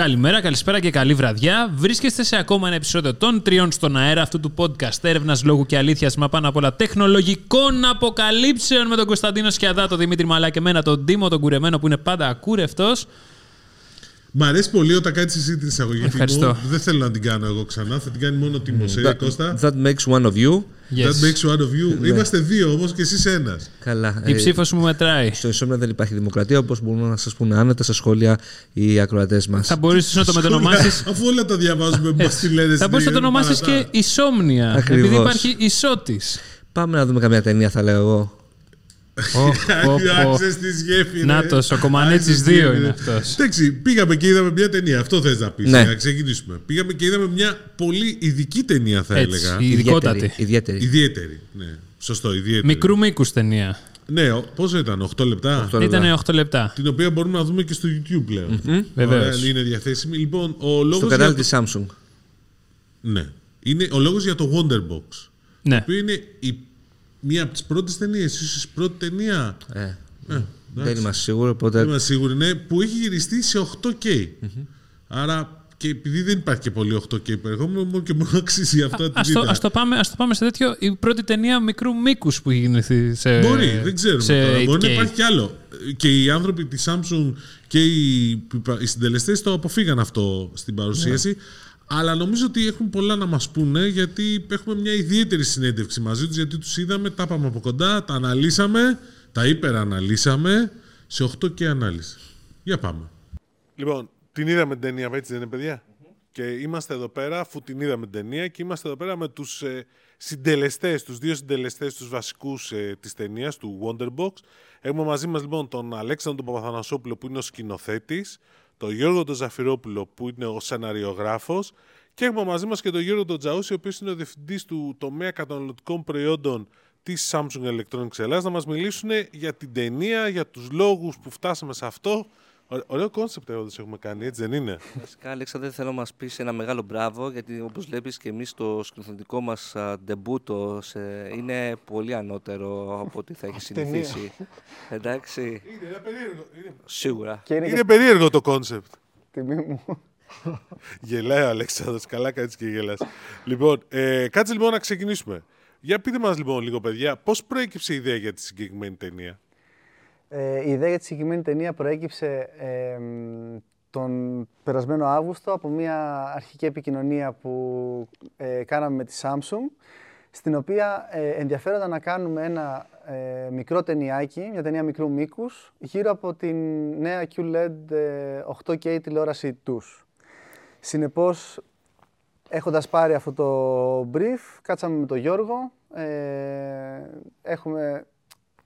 Καλημέρα, καλησπέρα και καλή βραδιά. Βρίσκεστε σε ακόμα ένα επεισόδιο των τριών στον αέρα αυτού του podcast έρευνας λόγου και αλήθειας, μα πάνω απ' όλα τεχνολογικών αποκαλύψεων με τον Κωνσταντίνο Σκιαδά, τον Δημήτρη Μαλά και μένα, τον Τίμο τον Κουρεμένο που είναι πάντα ακούρευτος. Μ' αρέσει πολύ όταν κάνει εσύ την εισαγωγή. Ευχαριστώ. Τιμό. Δεν θέλω να την κάνω εγώ ξανά. Θα την κάνει μόνο ο Τίμο. Mm. Κώστα. That makes one of you. Yes. That makes one of you. Είμαστε δύο όμως και εσύ ένας. Καλά. Η ψήφος μου μετράει. Στο Ισόμνα δεν υπάρχει δημοκρατία, όπως μπορούν να σας πούνε άνετα στα σχόλια οι ακροατές μας. Θα μπορούσε να το μετονομάσεις. Αφού όλα τα διαβάζουμε, μας τη λένε Θα μπορούσε να το ονομάσεις και ισόμνια. Ακριβώς. Επειδή υπάρχει ισότης. Πάμε να δούμε καμιά ταινία, θα λέω εγώ. Άξες τη γέφυρα. Νάτος, ο Κομανέτσης 2 είναι αυτός. Εντάξει, πήγαμε και είδαμε μια ταινία. Αυτό θες να πεις. Ναι. Να ξεκινήσουμε. Πήγαμε και είδαμε μια πολύ ειδική ταινία, θα Έτσι, έλεγα. η- Ειδικότατη. Ιδιαίτερη. Ιδιαίτερη. Ναι. Σωστό, ιδιαίτερη. Μικρού μήκους ταινία. Ναι, ο- πόσο ήταν, 8 λεπτά; Οκτώ λεπτά. Ήταν 8 λεπτά. Την οποία μπορούμε να δούμε και στο YouTube πλέον. Βεβαίως. Ωραία, είναι διαθέσιμη. Λοιπόν, ο λόγος Στο για κανάλι το- της Samsung. Ναι. Είναι ο λόγος για το Wonderbox. Το Ναι. οποίο είναι η, μία από τις πρώτες ταινίες, ίσως η πρώτη ταινία. Ε, Ε, δεν εντάξει. είμαστε σίγουροι, Δεν οπότε. είμαι σίγουρη, ναι, που έχει γυριστεί σε 8K. Άρα και επειδή δεν υπάρχει και πολύ 8K περιεχόμενο, μόνο και μόνο αξίζει αυτά τη Ας το, ας, το πάμε, ας το πάμε σε τέτοιο. Η πρώτη ταινία μικρού μήκους που έχει γεννηθεί σε. Μπορεί, δεν ξέρουμε σε τώρα. Μπορεί 8K. να υπάρχει κι άλλο. Και οι άνθρωποι της Samsung και οι, οι συντελεστές το αποφύγαν αυτό στην παρουσίαση. Ναι. Αλλά νομίζω ότι έχουν πολλά να μας πούνε γιατί έχουμε μια ιδιαίτερη συνέντευξη μαζί τους γιατί τους είδαμε, τα είπαμε από κοντά, τα αναλύσαμε, τα υπεραναλύσαμε σε 8 ανάλυση. Για πάμε. Λοιπόν, την είδαμε την ταινία, έτσι δεν είναι παιδιά; Και είμαστε εδώ πέρα, αφού την είδαμε την ταινία και είμαστε εδώ πέρα με τους ε, συντελεστές, τους δύο συντελεστές, τους βασικούς ε, της ταινίας, του Wonderbox. Έχουμε μαζί μας λοιπόν τον Αλέξανδρο τον Παπαθανασόπουλο που είναι ο σκηνοθέτης, τον Γιώργο τον Ζαφυρόπουλο που είναι ο σεναριογράφος και έχουμε μαζί μας και τον Γιώργο τον Τζαούση, ο οποίος είναι ο διευθυντής του τομέα καταναλωτικών προϊόντων της Samsung Electronics Ελλάδας, να μας μιλήσουν για την ταινία, για τους λόγους που φτάσαμε σε αυτό. Ω- Ωραίο κόνσεπτ εδώ έχουμε κάνει, έτσι δεν είναι; Βασικά, Αλέξανδρε, θέλω να μας πεις ένα μεγάλο μπράβο, γιατί όπως βλέπεις και εμείς το σκηνοθετικό μας α, ντεμπούτο σε- είναι πολύ ανώτερο από ό,τι θα έχει ταινία. συνηθίσει. Εντάξει, Είναι περίεργο. σίγουρα. Και είναι και Είναι περίεργο το κόνσεπτ. τιμή μου. Γελάει ο Αλέξανδρος, καλά κάτσε και γελάς. λοιπόν, ε, κάτσε λοιπόν να ξεκινήσουμε. Για πείτε μας λοιπόν λίγο παιδιά, πώς προέκυψε η ιδέα για τη συγκεκριμένη ταινία; Ε, η ιδέα για τη συγκεκριμένη ταινία προέκυψε ε, μ, τον περασμένο Αύγουστο από μια αρχική επικοινωνία που ε, κάναμε με τη Samsung στην οποία ε, ενδιαφέρονταν να κάνουμε ένα ε, μικρό ταινιάκι, μια ταινία μικρού μήκους, γύρω από την νέα QLED ε, 8K τηλεόραση τους. Συνεπώς, έχοντας πάρει αυτό το brief, κάτσαμε με τον Γιώργο, ε, έχουμε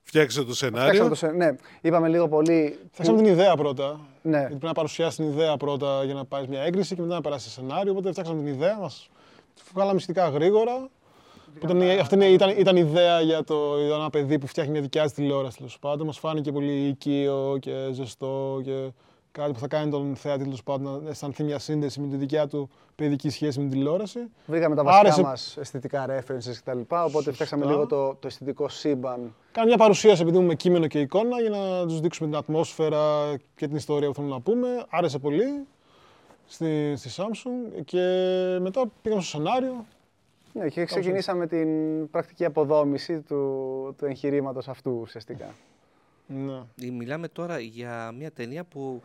Φτιάξε το Φτιάξαμε σενάριο. το σε- ναι, είπαμε λίγο πολύ. Φτιάξαμε την ιδέα πρώτα. Ναι, Γιατί πρέπει να παρουσιάσει την ιδέα πρώτα για να πάρεις μια έγκριση και μετά να περάσει σε σενάριο. Οπότε φτιάξαμε την ιδέα μας. Βγάλαμε σχετικά γρήγορα. Οπότε είναι- αυτή είναι- ήταν, ήταν ιδέα για, το, για ένα παιδί που φτιάχνει μια δικιά της τηλεόραση τέλος πάντων. Μας φάνηκε πολύ οικείο και ζεστό και κάτι που θα κάνει τον θεατή τέλος πάντων να αισθανθεί μια σύνδεση με τη δικιά του παιδική σχέση με την τηλεόραση. βρήκαμε τα βασικά Άρεσε- μας αισθητικά references κτλ. Οπότε φτιάξαμε λίγο το, το αισθητικό σύμπαν. Κάνει μια παρουσίαση επειδή μου με κείμενο και εικόνα για να τους δείξουμε την ατμόσφαιρα και την ιστορία που θέλουμε να πούμε. Άρεσε πολύ στη, στη Samsung και μετά πήγαμε στο σενάριο. Ναι, και ξεκινήσαμε την πρακτική αποδόμηση του, του εγχειρήματος αυτού ουσιαστικά. Ναι. Ε, Μιλάμε τώρα για μια ταινία που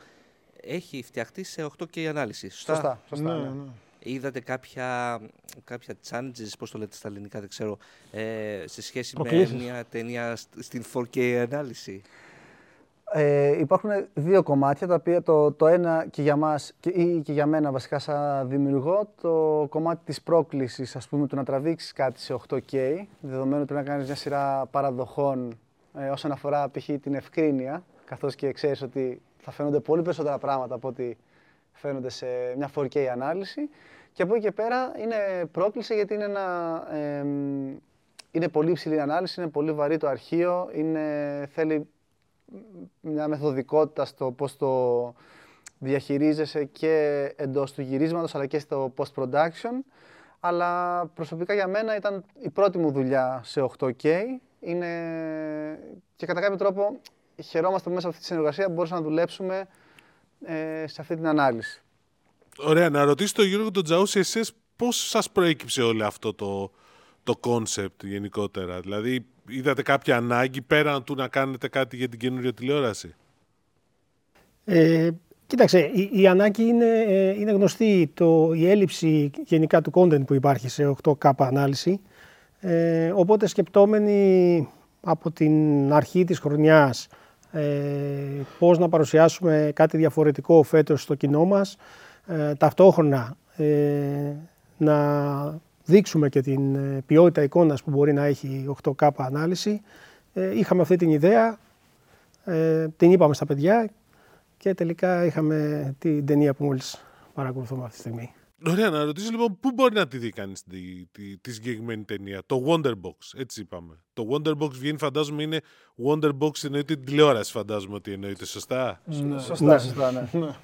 έχει φτιαχτεί σε 8K ανάλυση. Σωστά; Σωστά, σωστά. ναι, ναι. ναι. Είδατε κάποια, κάποια challenges, πώς το λέτε στα ελληνικά, δεν ξέρω, ε, σε σχέση Προκλήσεις. με μια ταινία σ- στην 4K ανάλυση; Ε, υπάρχουν δύο κομμάτια, τα οποία το, το ένα και για μας και, ή και για μένα βασικά σαν δημιουργό, το κομμάτι της πρόκλησης, ας πούμε, του να τραβήξεις κάτι σε 8K, δεδομένου ότι πρέπει να κάνεις μια σειρά παραδοχών ε, όσον αφορά π.χ. την ευκρίνεια, καθώς και ξέρεις ότι θα φαίνονται πολύ περισσότερα πράγματα από ό,τι φαίνονται σε μια 4K ανάλυση. Και από εκεί και πέρα είναι πρόκληση γιατί είναι ένα... εμ, είναι πολύ υψηλή η ανάλυση, είναι πολύ βαρύ το αρχείο, είναι, θέλει μια μεθοδικότητα στο πώς το διαχειρίζεσαι και εντός του γυρίσματος αλλά και στο post-production. Αλλά προσωπικά για μένα ήταν η πρώτη μου δουλειά σε 8K. Είναι... Και κατά κάποιο τρόπο χαιρόμαστε που μέσα από αυτή τη συνεργασία που μπορούσαμε να δουλέψουμε ε, σε αυτή την ανάλυση. Ωραία, να ρωτήσω τον Γιώργο τον Τζαούση, εσείς πώς σας προέκυψε όλο αυτό το, το concept γενικότερα; Δηλαδή, είδατε κάποια ανάγκη πέραν του να κάνετε κάτι για την καινούργια τηλεόραση; Ε, κοίταξε, η, η ανάγκη είναι, ε, είναι γνωστή. Το, η έλλειψη γενικά του content που υπάρχει σε 8K ανάλυση. Ε, οπότε σκεπτόμενοι από την αρχή της χρονιάς ε, πώς να παρουσιάσουμε κάτι διαφορετικό φέτος στο κοινό μας, ε, ταυτόχρονα ε, να δείξουμε και την ε, ποιότητα εικόνας που μπορεί να έχει 8K ανάλυση. Ε, είχαμε αυτή την ιδέα, ε, την είπαμε στα παιδιά και τελικά είχαμε την ταινία που μόλις παρακολουθούμε αυτή τη στιγμή. Ωραία, να ρωτήσω λοιπόν πού μπορεί να τη δει κανείς τη, τη, τη συγκεκριμένη ταινία; Το Wonderbox, έτσι είπαμε. Το Wonderbox βγαίνει, φαντάζομαι, είναι Wonderbox εννοείται την τηλεόραση, φαντάζομαι ότι εννοείται, σωστά; Ναι. Σωστά, σωστά, ναι.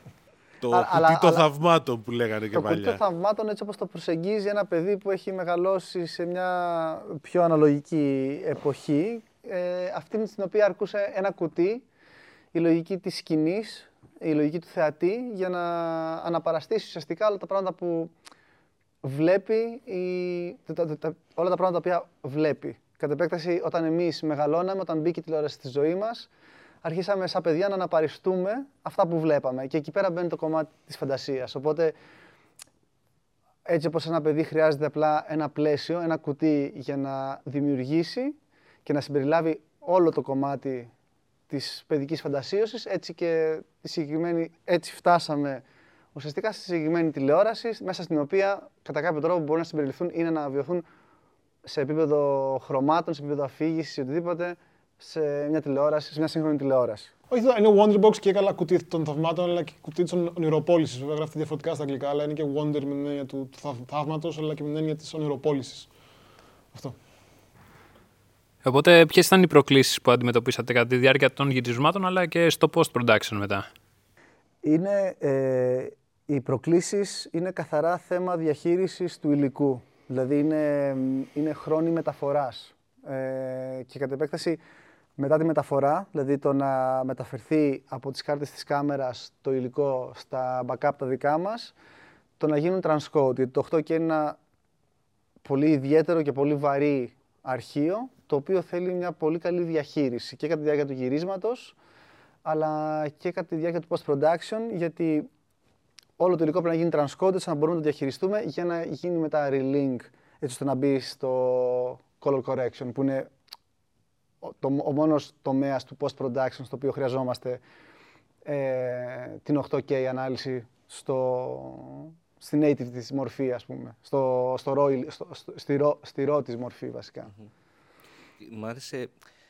Το Α- αλλά- κουτί των αλλά- θαυμάτων που λέγανε και Το κουτί των παλιά. θαυμάτων έτσι όπως το προσεγγίζει ένα παιδί που έχει μεγαλώσει σε μια πιο αναλογική εποχή, ε, αυτή στην οποία αρκούσε ένα κουτί, η λογική της σκηνής, η λογική του θεατή, για να αναπαραστήσει ουσιαστικά όλα τα πράγματα που βλέπει, η, τα- τα- τα- όλα τα πράγματα τα οποία βλέπει. Κατ' επέκταση, όταν εμείς μεγαλώναμε, όταν μπήκε η τηλεόραση στη ζωή μας, αρχίσαμε σαν παιδιά να αναπαριστούμε αυτά που βλέπαμε. Και εκεί πέρα μπαίνει το κομμάτι της φαντασίας. Οπότε, έτσι όπως ένα παιδί χρειάζεται απλά ένα πλαίσιο, ένα κουτί για να δημιουργήσει και να συμπεριλάβει όλο το κομμάτι της παιδικής φαντασίωσης, έτσι και τη συγκεκριμένη, έτσι φτάσαμε ουσιαστικά στη συγκεκριμένη τηλεόραση, μέσα στην οποία κατά κάποιο τρόπο μπορούν να συμπεριληφθούν ή να αναβιωθούν σε επίπεδο χρωμάτων, σε επίπεδο αφήγησης, οτιδήποτε, σε μια τηλεόραση, σε μια σύγχρονη τηλεόραση. Όχι, εδώ είναι Wonderbox και καλά κουτί των θαυμάτων, αλλά και κουτί της ονειροπόλησης. Βέβαια, γράφεται διαφορετικά στα αγγλικά, αλλά είναι και Wonder με την έννοια του θαύματος, αλλά και με την έννοια της ονειροπόλησης. Αυτό. Οπότε, ποιες ήταν οι προκλήσεις που αντιμετωπίσατε κατά τη διάρκεια των γυρισμάτων, αλλά και στο post-production μετά; Είναι, ε, οι προκλήσεις είναι καθαρά θέμα διαχείρισης του υλικού. Δηλαδή είναι, είναι χρόνοι μεταφοράς. Ε, και κατ' επέκταση μετά τη μεταφορά, δηλαδή το να μεταφερθεί από τις κάρτες της κάμερας το υλικό στα backup τα δικά μας, το να γίνουν transcode. Γιατί το 8K είναι ένα πολύ ιδιαίτερο και πολύ βαρύ αρχείο, το οποίο θέλει μια πολύ καλή διαχείριση και κατά τη διάρκεια του γυρίσματος, αλλά και κατά τη διάρκεια του post-production, γιατί όλο το υλικό πρέπει να γίνει transcoded, ώστε να μπορούμε να το διαχειριστούμε για να γίνει μετά relink, έτσι ώστε να μπει στο color correction, που είναι ο, το, ο μόνος τομέας του post-production στο οποίο χρειαζόμαστε ε, την 8K ανάλυση στο, στη native της μορφή, ας πούμε, στο, στο, raw, στο, στο, στη, raw, στη raw της μορφή βασικά. Μ' άρεσε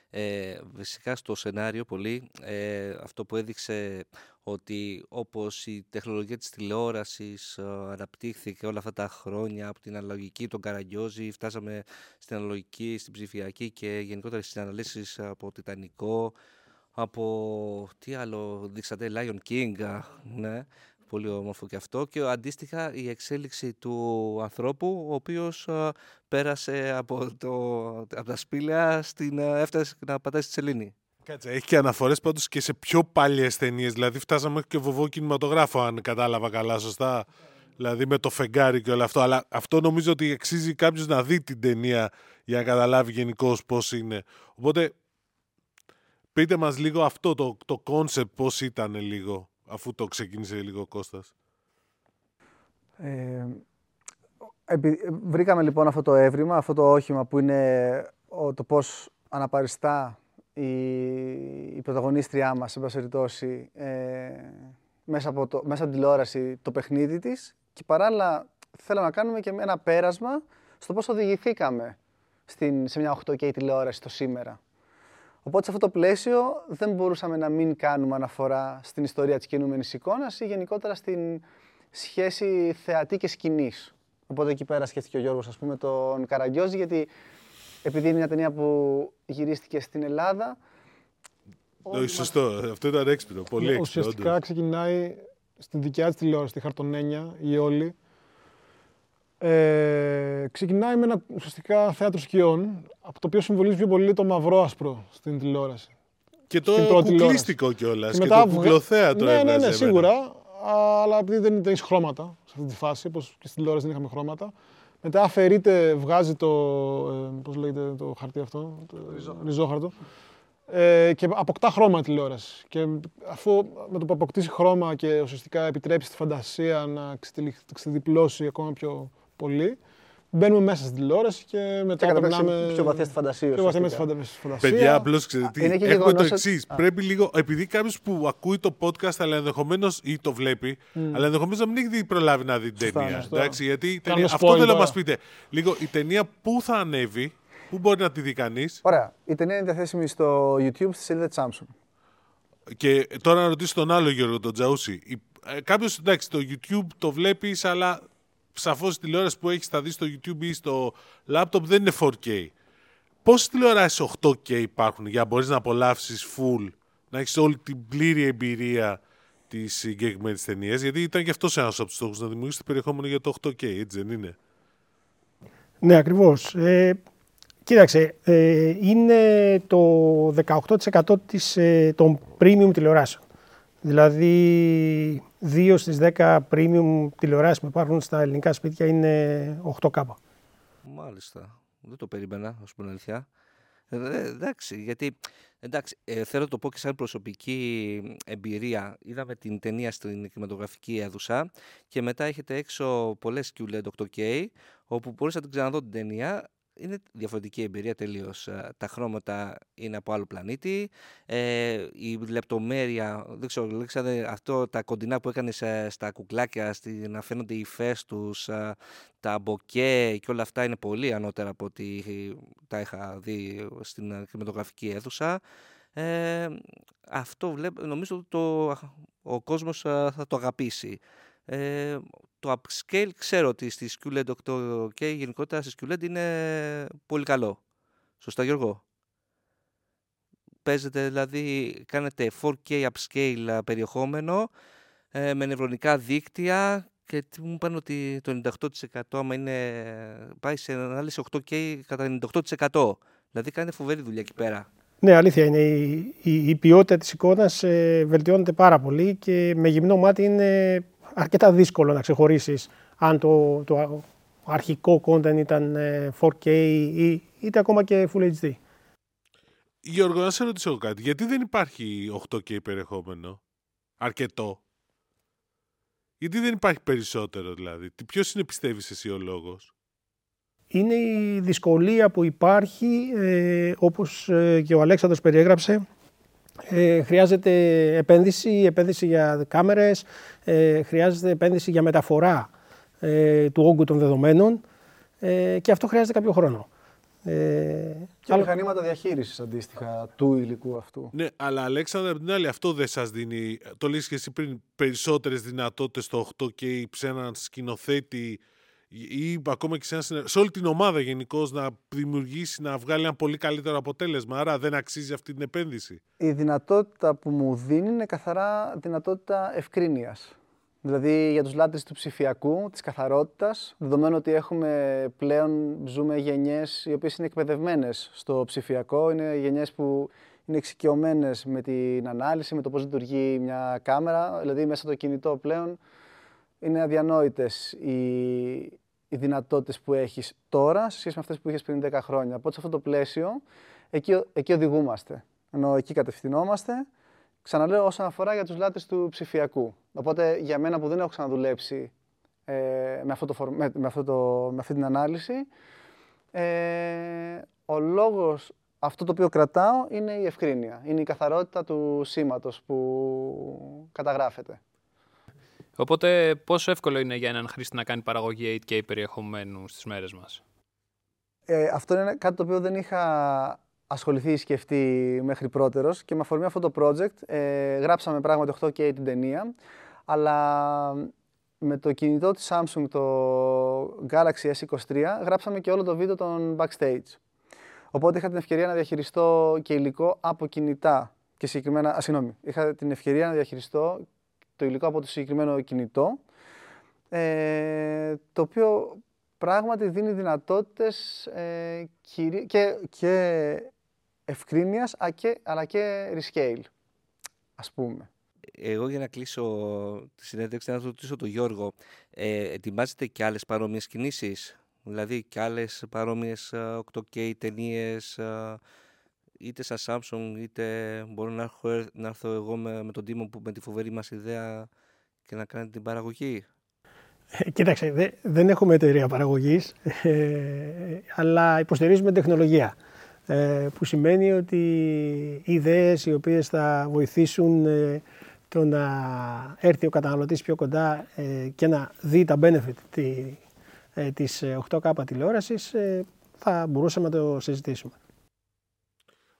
ε, φυσικά στο σενάριο πολύ ε, αυτό που έδειξε ότι όπως η τεχνολογία της τηλεόρασης ε, αναπτύχθηκε όλα αυτά τα χρόνια από την αναλογική, τον Καραγκιόζη, φτάσαμε στην αναλογική, στην ψηφιακή και γενικότερα στις αναλύσεις από Τιτανικό, από τι άλλο δείξατε, Lion King, α, ναι, πολύ όμορφο και αυτό και αντίστοιχα η εξέλιξη του ανθρώπου ο οποίος α, πέρασε από, το, από τα σπήλαια στην, α, έφτασε να πατάει στη σελήνη. Κάτσε, έχει και αναφορές πάντως και σε πιο παλιές ταινίες. Δηλαδή φτάσαμε μέχρι και βοβό κινηματογράφο, αν κατάλαβα καλά, σωστά. Δηλαδή με το φεγγάρι και όλο αυτό. Αλλά αυτό νομίζω ότι αξίζει κάποιος να δει την ταινία για να καταλάβει γενικώς πώς είναι. Οπότε πείτε μας λίγο αυτό το, το concept πώς ήταν λίγο, αφού το ξεκίνησε λίγο ο Κώστας. Ε, επει- βρήκαμε λοιπόν αυτό το έβριμα, αυτό το όχημα που είναι ο, το πώς αναπαριστά η, η πρωταγωνίστριά μας, σε πάση περιπτώσει, ε, μέσα, από το, μέσα από την τηλεόραση το παιχνίδι της και παράλληλα θέλω να κάνουμε και ένα πέρασμα στο πώς οδηγηθήκαμε στην, σε μια 8K τηλεόραση το σήμερα. Οπότε σε αυτό το πλαίσιο δεν μπορούσαμε να μην κάνουμε αναφορά στην ιστορία της κινούμενης εικόνας ή γενικότερα στην σχέση θεατή και σκηνής. Οπότε εκεί πέρα σκέφτηκε ο Γιώργος, ας πούμε, τον Καραγκιόζη, γιατί επειδή είναι μια ταινία που γυρίστηκε στην Ελλάδα, Όχι, σωστό. Αυτό ήταν έξυπνο. Πολύ έξυπνο. Ουσιαστικά όντως. ξεκινάει στην δικιά της τηλεόραση, τη Χαρτονένια, η όλη. Ε, ξεκινάει με ένα ουσιαστικά θέατρο σκιών, από το οποίο συμβολίζει πιο πολύ το μαυρό-άσπρο στην τηλεόραση. Και στην το πρώτη κουκλίστικο κιόλας. Και, μετά το βγα- κουκλοθέατρο ναι, ναι, έβγαζε ναι, εμένα. σίγουρα. αλλά επειδή δεν, δεν έχει χρώματα σε αυτή τη φάση, όπως και στην τηλεόραση δεν είχαμε χρώματα. Μετά αφαιρείται, βγάζει το, ε, πώς λέγεται το χαρτί αυτό, το ριζόχαρτο, ε, και αποκτά χρώμα η τηλεόραση. Και αφού με το που αποκτήσει χρώμα και ουσιαστικά επιτρέψει τη φαντασία να ξετυλι- ξεδιπλώσει ακόμα πιο πολύ, μπαίνουμε μέσα στην τηλεόραση και μετά Και καταπιάξει περνάμε πιο βαθιά στη φαντασία, Πιο βαθιά με τη ουσιαστικά. φαντα- στη φαντασία. Παιδιά, απλώς ξέρετε τι. είναι και Έχουμε το γεγονός εξής. ότι- Πρέπει λίγο. Επειδή κάποιος που ακούει το podcast, αλλά ενδεχομένως ή το βλέπει, αλλά ενδεχομένως να μην έχει δει- προλάβει να δει την Σωστά, ταινία. σωστά. Εντάξει, γιατί η Κάνουμε ταινία, αυτό spoil θέλω να τώρα. μας πείτε. Λίγο η ταινία πού θα ανέβει, πού μπορεί να τη δει κανείς; Ωραία. Η ταινία είναι διαθέσιμη στο YouTube στη σελίδα της Samsung. Και τώρα να ρωτήσω τον άλλο Γιώργο, τον Τζαούσι. Κάποιος, εντάξει, το YouTube το βλέπεις, αλλά σαφώς η τηλεόραση που έχεις θα δεις στο YouTube ή στο laptop δεν είναι 4K. Πόσες τηλεοράσεις 8K υπάρχουν για να μπορείς να απολαύσεις full, να έχεις όλη την πλήρη εμπειρία της συγκεκριμένης ταινίας, γιατί ήταν και αυτός ένας από τους στόχους να δημιουργήσεις περιεχόμενο για το 8K, έτσι δεν είναι; Ναι, ακριβώς. Ε, κοίταξε, ε, είναι το 18% της, ε, των premium τηλεοράσεων. Δηλαδή, 2 στις 10 premium τηλεοράσεις που υπάρχουν στα ελληνικά σπίτια είναι 8K. Μάλιστα. Δεν το περίμενα, ας πούμε αλήθεια. Ε, ε, εντάξει, γιατί εντάξει, ε, θέλω να το πω και σαν προσωπική εμπειρία. Είδαμε την ταινία στην κινηματογραφική αίθουσα και μετά έχετε έξω πολλές QLED 8K όπου μπορείς να την ξαναδώ την ταινία. Είναι διαφορετική εμπειρία τελείως. Ε, Τα χρώματα είναι από άλλο πλανήτη. Ε, η λεπτομέρεια, δεν ξέρω, λέξατε αυτό τα κοντινά που έκανες στα κουκλάκια, στη, να φαίνονται οι υφές τους, ε, τα μποκέ και όλα αυτά είναι πολύ ανώτερα από ό,τι τα είχα δει στην ε, κινηματογραφική αίθουσα. Ε, αυτό βλέπω, νομίζω ότι το, ο κόσμος ε, θα το αγαπήσει. Ε, το upscale ξέρω ότι στις QLED 8K γενικότερα στις QLED είναι πολύ καλό. Σωστά Γιώργο; Παίζετε δηλαδή, κάνετε 4K upscale ε, περιεχόμενο ε, με νευρονικά δίκτυα και τι μου είπαν ότι το 98% άμα είναι, πάει σε ανάλυση 8K κατά 98%. Δηλαδή κάνετε φοβερή δουλειά εκεί πέρα. Ναι, αλήθεια είναι. Η, η, η ποιότητα της εικόνας ε, βελτιώνεται πάρα πολύ και με γυμνό μάτι είναι αρκετά δύσκολο να ξεχωρίσεις αν το, το αρχικό content ήταν ε, 4K ή είτε ακόμα και Full HD. Γιώργο, να σε ρωτήσω εγώ κάτι. Γιατί δεν υπάρχει 8K περιεχόμενο; Αρκετό. Γιατί δεν υπάρχει περισσότερο δηλαδή; Τι ποιος είναι πιστεύεις εσύ ο λόγος; Είναι η δυσκολία που υπάρχει, ε, όπως ε, και ο Αλέξανδρος περιέγραψε. Ε, χρειάζεται επένδυση, επένδυση για κάμερες, ε, χρειάζεται επένδυση για μεταφορά ε, του όγκου των δεδομένων ε, και αυτό χρειάζεται κάποιο χρόνο. Ε, Και αλλά- μηχανήματα διαχείρισης αντίστοιχα του υλικού αυτού. Ναι, αλλά Αλέξανδρα, απ' την άλλη, αυτό δεν σας δίνει, το λες και εσύ πριν, περισσότερες δυνατότητες στο 8K σε έναν σκηνοθέτη ή ακόμα και σε, ένα, συνε- σε όλη την ομάδα γενικώ να δημιουργήσει, να βγάλει ένα πολύ καλύτερο αποτέλεσμα. Άρα δεν αξίζει αυτή την επένδυση. Η δυνατότητα που μου δίνει είναι καθαρά δυνατότητα ευκρίνειας. Δηλαδή για τους λάτρες του ψηφιακού, της καθαρότητας, δεδομένου ότι έχουμε πλέον, ζούμε γενιές οι οποίες είναι εκπαιδευμένες στο ψηφιακό, είναι γενιές που είναι εξοικειωμένες με την ανάλυση, με το πώς λειτουργεί μια κάμερα, δηλαδή μέσα στο κινητό πλέον είναι αδιανόητες οι, οι δυνατότητες που έχεις τώρα σε σχέση με αυτές που είχες πριν 10 χρόνια. Οπότε σε αυτό το πλαίσιο εκεί, εκεί οδηγούμαστε. Ενώ εκεί κατευθυνόμαστε. Ξαναλέω όσον αφορά για τους λάτρες του ψηφιακού. Οπότε για μένα που δεν έχω ξαναδουλέψει ε, με, αυτό το, φορ- με, με, αυτό το, με αυτή την ανάλυση, ε, ο λόγος αυτό το οποίο κρατάω είναι η ευκρίνεια. Είναι η καθαρότητα του σήματος που καταγράφεται. Οπότε, πόσο εύκολο είναι για έναν χρήστη να κάνει παραγωγή 8K περιεχομένου στις μέρες μας; Ε, αυτό είναι κάτι το οποίο δεν είχα ασχοληθεί ή σκεφτεί μέχρι πρώτερος και με αφορμή αυτό το project ε, γράψαμε πράγματι 8K την ταινία αλλά με το κινητό της Samsung, το Galaxy S23, γράψαμε και όλο το βίντεο των backstage. Οπότε είχα την ευκαιρία να διαχειριστώ και υλικό από κινητά και συγκεκριμένα, α, συγγνώμη, είχα την ευκαιρία να διαχειριστώ το υλικό από το συγκεκριμένο κινητό ε, το οποίο πράγματι δίνει δυνατότητες ε, κυρί- και, και ευκρίνειας α, και- αλλά και rescale, ας πούμε. εγώ για να κλείσω τη συνέντευξη, να ρωτήσω τον Γιώργο, ε, ετοιμάζετε και άλλες παρόμοιες κινήσεις, δηλαδή και άλλες παρόμοιες 8K ταινίες, είτε σαν Samsung, είτε μπορώ να έρθω, να έρθω εγώ με, με τον Τίμο που με τη φοβερή μας ιδέα και να κάνετε την παραγωγή. Ε, κοίταξε, δε, δεν έχουμε εταιρεία παραγωγής, ε, αλλά υποστηρίζουμε τεχνολογία. Ε, που σημαίνει ότι ιδέες οι οποίες θα βοηθήσουν ε, το να έρθει ο καταναλωτής πιο κοντά ε, και να δει τα benefit τη, της 8K τηλεόρασης θα μπορούσαμε να το συζητήσουμε.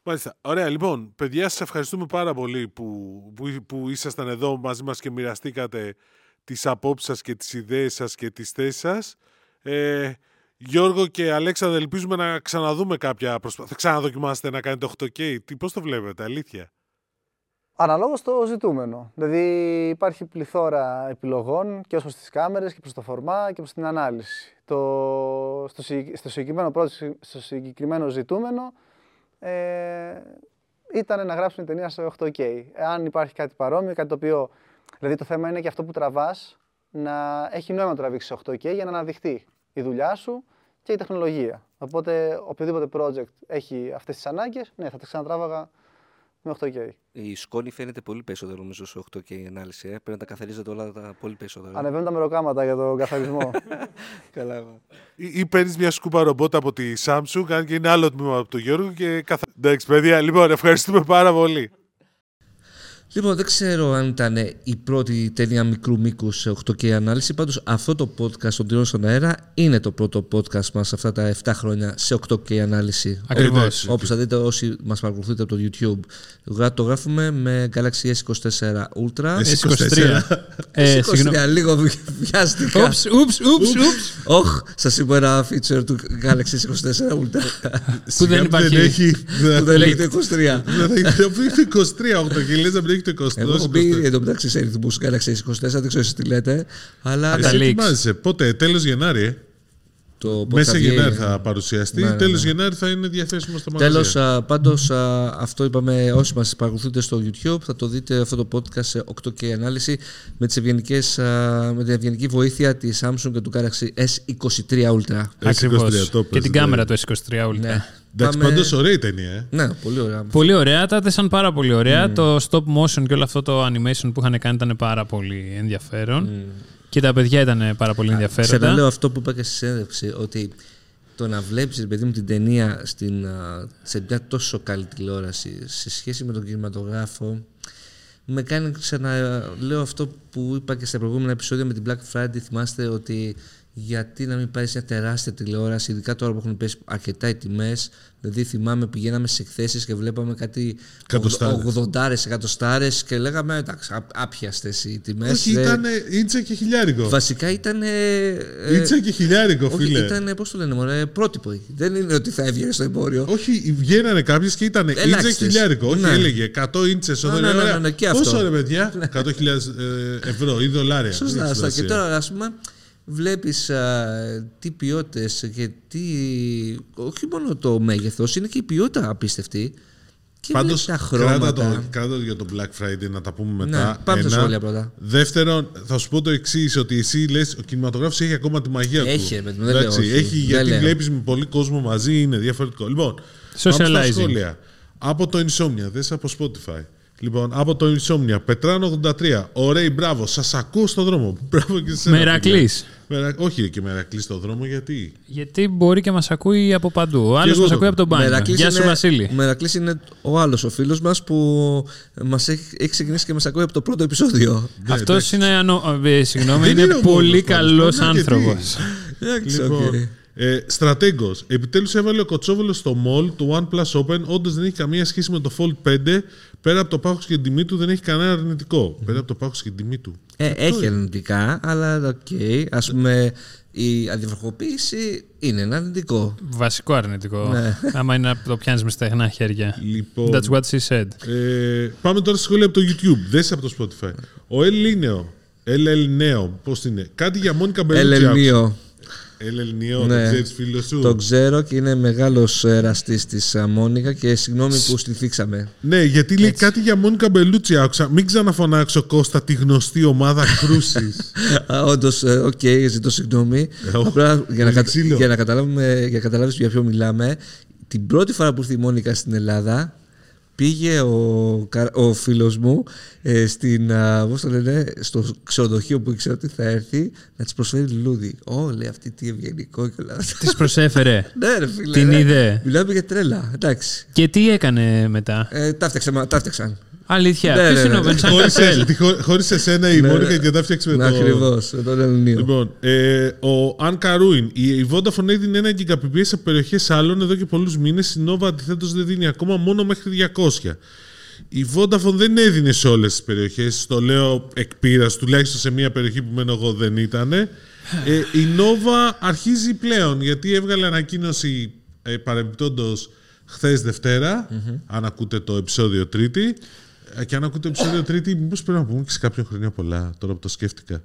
Μάλιστα. Ωραία, λοιπόν, παιδιά, σας ευχαριστούμε πάρα πολύ που, που, που ήσασταν εδώ μαζί μας και μοιραστήκατε τις απόψεις σας και τις ιδέες σας και τις θέσεις σας. Ε, Γιώργο και Αλέξανδρο, ελπίζουμε να ξαναδούμε κάποια προσπάθεια. Θα ξαναδοκιμάσετε να κάνετε 8K. Τι, πώς το βλέπετε, αλήθεια; Αναλόγως το ζητούμενο. Δηλαδή υπάρχει πληθώρα επιλογών και ως προς τις κάμερες και προς το φορμά και προς την ανάλυση. Το, στο, στο, συγκεκριμένο, στο συγκεκριμένο ζητούμενο ε, ήταν να γράψουμε ταινία σε 8K. Αν υπάρχει κάτι παρόμοιο, κάτι το οποίο... Δηλαδή το θέμα είναι και αυτό που τραβάς να έχει νόημα να τραβήξεις σε 8K για να αναδειχθεί η δουλειά σου και η τεχνολογία. Οπότε οποιοδήποτε project έχει αυτές τις ανάγκες, ναι, θα τα ξανατράβαγα με 8K. Η σκόνη φαίνεται πολύ περισσότερο νομίζω σε 8K ανάλυση. Ε. Πρέπει να τα καθαρίζετε όλα τα πολύ περισσότερο. Ανεβαίνουν τα μεροκάματα για τον καθαρισμό. Καλά. Ή, ή παίρνεις μια σκούπα ρομπότα από τη Samsung, αν και είναι άλλο τμήμα από τον Γιώργο και καθα... Εντάξει, παιδιά, λοιπόν, ευχαριστούμε πάρα πολύ. Λοιπόν, δεν ξέρω αν ήταν η πρώτη ταινία μικρού μήκου σε 8K ανάλυση. Πάντως, αυτό το podcast, τον Τριών στον Αέρα, είναι το πρώτο podcast μας αυτά τα 7 χρόνια σε 8K ανάλυση. Ακριβώς. Όπως θα δείτε, όσοι μας παρακολουθείτε από το YouTube, το γράφουμε με Galaxy S24 Ultra. S23. Ε, S23, λίγο βιάστηκα. Ούψ, ούψ, ούψ, ούψ. Όχι, σας είπα ένα feature του Galaxy S24 Ultra. Που δεν υπάρχει. Που δεν λέγεται 23. Δεν θα 23 8K, λες να μην έχει το 20. Εγώ έχω μπει εντωμεταξύ σε ρυθμούς Galaxy S24, δεν ξέρω εσείς τι λέτε. Αλλά Εσύ ετοιμάζεσαι. Πότε, τέλος Γενάρη, ε; το Μέσα Γενάρη θα παρουσιαστεί. Ναι, ναι, Τέλος ναι. Γενάρη θα είναι διαθέσιμο στο μαγαζί. Τέλος, πάντως αυτό είπαμε όσοι μας παρακολουθείτε στο YouTube, θα το δείτε αυτό το podcast σε 8K ανάλυση με, τις ευγενικές, α, με την ευγενική βοήθεια της Samsung και του Galaxy S23 Ultra. Ακριβώς. S23, το Και πες, την ναι. κάμερα του S23 Ultra. Ναι. Εντάξει, Πάμε- πάντως ωραία η ταινία. Ε. Ναι, πολύ ωραία. Πολύ ωραία, τα έδεσαν πάρα πολύ ωραία. Το stop motion και όλο αυτό το animation που είχαν κάνει ήταν πάρα πολύ ενδιαφέρον. Και τα παιδιά ήταν πάρα πολύ ενδιαφέροντα. Ξαναλέω αυτό που είπα και στη συνέντευξη, ότι το να βλέπεις, παιδί μου, την ταινία στην, α, σε μια τόσο καλή τηλεόραση σε σχέση με τον κινηματογράφο, με κάνει ξαναλέω αυτό που είπα και στα προηγούμενα επεισόδια με την Black Friday. Θυμάστε ότι γιατί να μην πάρεις μια τεράστια τηλεόραση, ειδικά τώρα που έχουν πέσει αρκετά οι τιμές. Δηλαδή, θυμάμαι πηγαίναμε σε εκθέσεις και βλέπαμε κάτι Εκατοστάρες. 80 εκατοστάρες και λέγαμε εντάξει, ά- άπιαστες οι τιμές. Όχι, ήταν ίντσα και χιλιάρικο. Βασικά ήταν. Ίτσα και χιλιάρικο, Όχι, φίλε. ήταν, πώς το λένε, μωρέ, πρότυπο. Δεν είναι ότι θα έβγαινε στο εμπόριο. Όχι, βγαίνανε κάποιες και ήταν ίντσα Ελάχιστες. χιλιάρικο. Όχι, Ναι. έλεγε 100 ίντσες εδώ. Ναι, ναι, λέει, ναι, ωραία. ναι, και Πόσο αυτό. ρε παιδιά, 100.000 ε, ευρώ ή δολάρια. Δεν Σωστά, έχει σωστά. Και σημασία. τώρα, ας πούμε, βλέπεις τι ποιότητες και τι. Όχι μόνο το μέγεθος, είναι και η ποιότητα απίστευτη. Και Πάντως, βλέπεις τα κράτα χρώματα. το, κράτα το για το Black Friday να τα πούμε μετά. Ναι, πάμε στα Ένα. σχόλια πρώτα. Δεύτερον, θα σου πω το εξής: Ότι εσύ λες, ο κινηματογράφος έχει ακόμα τη μαγεία του. Έχει, ρε παιδί μου, δεν Εντάξει, λέω όχι. Έχει Δεν γιατί λέω. βλέπεις με πολύ κόσμο μαζί, είναι διαφορετικό. Λοιπόν, πάμε στα Socializing. σχόλια. Από το Insomnia, δες από Spotify. Λοιπόν, από το Insomnia, Πετράνο 83. Ωραία, μπράβο, σας ακούω στο δρόμο. Μπράβο και σε Μερακλής. Όχι και Μερακλής στο δρόμο, γιατί; Γιατί μπορεί και μας ακούει από παντού. Ο άλλος εγώ μας το ακούει από τον μπάνιο. Μερακλής Γεια σου, είναι- Βασίλη. Μερακλής είναι ο άλλος ο φίλος μας που μας έχει, έχει ξεκινήσει και μας ακούει από το πρώτο επεισόδιο. Ναι, Αυτός εντάξει. είναι. Ανο... ε, Συγγνώμη, Δεν είναι, είναι ο μόνος πολύ πάντως, καλός πρέπει να είναι άνθρωπος. γιατί. Εντάξει, Λοιπόν, οκ. Ε, Στρατέγκος. Επιτέλους έβαλε ο Κωτσόβολο στο mall του OnePlus Open. Όντως δεν έχει καμία σχέση με το Fold 5. Πέρα από το πάχος και την τιμή του δεν έχει κανένα αρνητικό. Πέρα από το πάχος και την τιμή του. Ε, έχει αρνητικά, αλλά οκ. Ας πούμε, η αδιαβροχοποίηση είναι ένα αρνητικό. Βασικό αρνητικό. Ναι. Άμα είναι να το πιάνεις με στεγνά χέρια. Λοιπόν, That's what she said. ε, πάμε τώρα στη σχόλια από το YouTube. Δες από το Spotify. Ο El Lineo. LL Neo. Πώς είναι; Κάτι για Μόνικα Μπελούτσι. άκουσα. Ελενίο. Ελενιό, Ναι. το ξέρεις φίλος σου; Το ξέρω και είναι μεγάλος εραστής της Μόνικα και συγγνώμη που σε θίξαμε. Ναι, γιατί λέει κάτι για Μόνικα Μπελούτσι άκουσα. Μην ξαναφωνάξω Κώστα τη γνωστή ομάδα κρούσης. Όντως, οκ, ζητώ συγγνώμη. Ε, οχ, Απλά για να, πολύ κατα... ξύλο. για να, καταλάβουμε, για να καταλάβεις για ποιο μιλάμε, την πρώτη φορά που ήρθε η Μόνικα στην Ελλάδα, πήγε ο, κα- ο φίλος μου ε, στην, α, πώς το λένε, στο ξενοδοχείο που ήξερα ότι θα έρθει να της προσφέρει λουλούδι. Ω, λέει αυτή τι ευγενικό και όλα αυτά. Της προσέφερε. ναι, ρε φίλε. Την ρε. είδε. Μιλάμε για τρέλα. Εντάξει. Και τι έκανε μετά; Ε, τα φτιάξαν. μα- Τα φτιάξαν. Αλήθεια. Ναι, Ποιος ναι, είναι ναι. ο Βενσάν Χώρισε Καπέλ. χω- χώρισε εσένα η Ναι, Μόνικα ναι. και τα φτιάξε με το. Ακριβώς. Με τον Ελληνίο. Λοιπόν, ε, ο Αν Καρούιν. Η, η Vodafone έδινε ένα Gbps σε περιοχές άλλων εδώ και πολλούς μήνες. Η Nova αντιθέτως δεν δίνει ακόμα μόνο μέχρι 200. Η Vodafone δεν έδινε σε όλες τις περιοχές. Το λέω εκ πείρας, τουλάχιστον σε μια περιοχή που μένω εγώ δεν ήταν. Ε, η Nova αρχίζει πλέον γιατί έβγαλε ανακοίνωση ε, παρεμπιπτόντως χθες Δευτέρα, αν ακούτε το επεισόδιο Τρίτη. Ε, Και αν ακούτε το επεισόδιο Τρίτη, μήπως πρέπει να πούμε και σε κάποιον χρόνια πολλά, τώρα που το σκέφτηκα.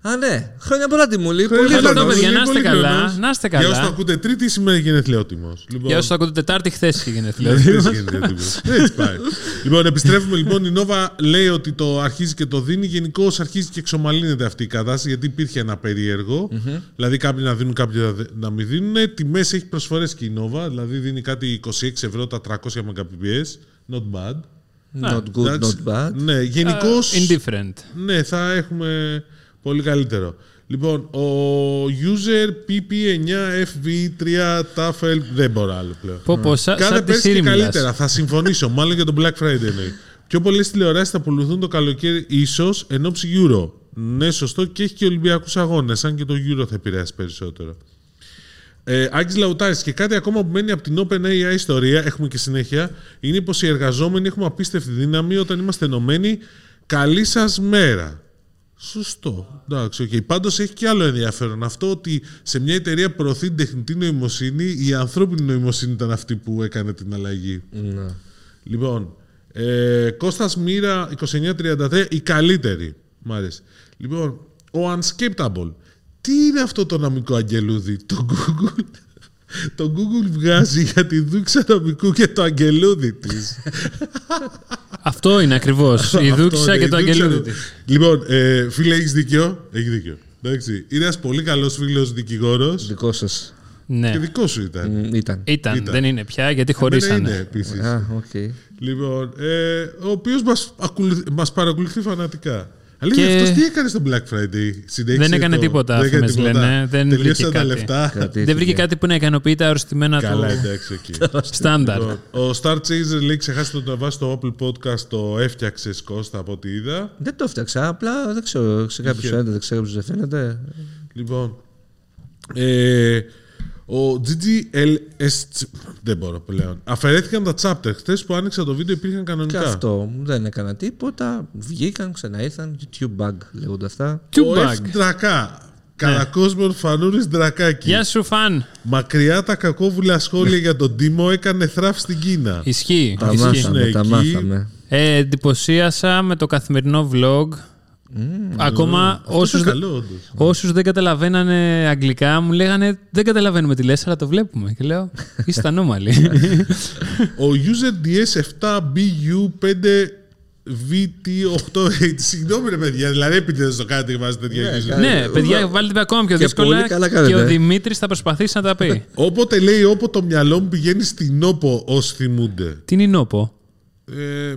Α, ναι. Χρόνια πολλά τη Μουλή. Χρόνια Πολύ πολλά, καλά, χρόνο. παιδιά, να πολύ είστε καλά, χρονός. να είστε Για όσους καλά. το ακούτε Τρίτη, σήμερα γενεθλιότιμο. Λοιπόν, Για όσους το ακούτε Τετάρτη, χθες είχε γενέθλια. ναι, χθες γενεθλιότιμος. Έτσι πάει. λοιπόν, επιστρέφουμε λοιπόν. Η Νόβα λέει ότι το αρχίζει και το δίνει. Γενικώς αρχίζει και εξομαλύνεται αυτή η κατάσταση γιατί υπήρχε ένα περίεργο. Δηλαδή, κάποιοι να δίνουν, κάποιοι να δε- να μην δίνουν. Τιμές έχει προσφορές και η Νόβα. Δηλαδή, δίνει κάτι 26 ευρώ τα 300 Mbps. Not bad. Not good, Εντάξει. not bad. Ναι, γενικώς. Indifferent. Ναι, θα έχουμε πολύ καλύτερο. Λοιπόν, ο user PP9FV3 TAFL δεν μπορώ άλλο πλέον. Πω, πω, σα- Κάθε σαν τη πέρσι Siri και μιλάς. καλύτερα. Θα συμφωνήσω. Μάλλον για τον Black Friday εννοεί. Πιο πολλές τηλεοράσεις θα πουληθούν το καλοκαίρι, ίσως εν ώψη Euro. Ναι, σωστό και έχει και Ολυμπιακούς αγώνες. Αν και το Euro θα επηρεάσει περισσότερο. Ε, Άκης Λαουτάρης και κάτι ακόμα που μένει από την OpenAI ιστορία, έχουμε και συνέχεια, είναι πως οι εργαζόμενοι έχουμε απίστευτη δύναμη όταν είμαστε ενωμένοι. Καλή σας μέρα. Σωστό. Εντάξει, okay. Πάντως έχει και άλλο ενδιαφέρον. Αυτό ότι σε μια εταιρεία που προωθεί την τεχνητή νοημοσύνη, η ανθρώπινη νοημοσύνη ήταν αυτή που έκανε την αλλαγή. Ναι. Λοιπόν, ε, Κώστας Μοίρα 2933, η καλύτερη. Μ' άρεσε. Λοιπόν, ο Unscaptable. Τι είναι αυτό το νομικό αγγελούδι, το Google. Το Google βγάζει για τη δούξα νομικού και το αγγελούδι της. Αυτό είναι ακριβώς. Η Αυτό δούξα είναι, και η το δούξα αγγελούδι του. της. Λοιπόν, ε, φίλε, έχεις δίκιο; Έχει δίκιο. Εντάξει. Είναι ένας πολύ καλός φίλος δικηγόρος. Δικό σας. Ναι. Και δικός σου ήταν. Ήταν. Ήταν, Ήταν. δεν είναι πια γιατί Εμένα είναι χωρίσανε. επίσης. Α, οκ. Λοιπόν, ε, ο οποίος μας, ακολουθ- μας παρακολουθεί φανατικά. Αλήθεια, Και- αυτός τι έκανε στο Black Friday, συνέχισε Δεν έκανε το- τίποτα, δεν έκανε φήμες τίποτα. λένε. Δεν Τελείωσαν βρήκε τα κάτι. λεφτά. Κρατήθηκε. Δεν βρήκε κάτι που να ικανοποιεί τα αρρωστημένα του Καλά, εντάξει, οκ. στάνταρ. Λοιπόν, ο Star Chaser λέει ξεχάσετε το να βάλεις το Apple Podcast, το έφτιαξε Κώστα από ό,τι είδα. Δεν το έφτιαξα. Απλά δεν ξέρω. Σε κάποιου Είχε. φαίνεται, δεν ξέρω ποιου δεν φαίνεται. Λοιπόν, ε, ο GGLS. Δεν μπορώ πλέον. Αφαιρέθηκαν τα chapter. Χθες που άνοιξα το βίντεο υπήρχαν Και κανονικά. αυτό δεν έκανα τίποτα. Βγήκαν, ξαναήρθαν. YouTube bug λέγονται αυτά. YouTube bug. Ντρακά. Καλακόσμων Φανούρης Ντρακάκη. Γεια σου, φαν. Μακριά τα κακόβουλα σχόλια για τον Τίμο έκανε θράφ στην Κίνα. Ισχύει. Τα ισχύει. μάθαμε, τα εκεί. μάθαμε. Ε, εντυπωσίασα με το καθημερινό vlog. Ακόμα Αυτό όσους, ήταν δε- καλό, όντως. όσους δεν καταλαβαίνανε αγγλικά μου λέγανε δεν καταλαβαίνουμε τι λες αλλά το βλέπουμε. Και λέω είστε ανώμαλοι. Ο user DS7BU5VT8H. Συγγνώμη ρε παιδιά, δηλαδή επίτηδε το κάνετε και βάζετε τέτοια Ναι, user. κάνει. ναι, παιδιά, βάλτε ακόμα πιο Και δύσκολα. πολύ καλά και κάνετε. ο Δημήτρης θα προσπαθήσει να τα πει. Όποτε λέει όποτε το μυαλό μου πηγαίνει στην Όπο όσοι θυμούνται. Τι είναι η Νόπο. Ε,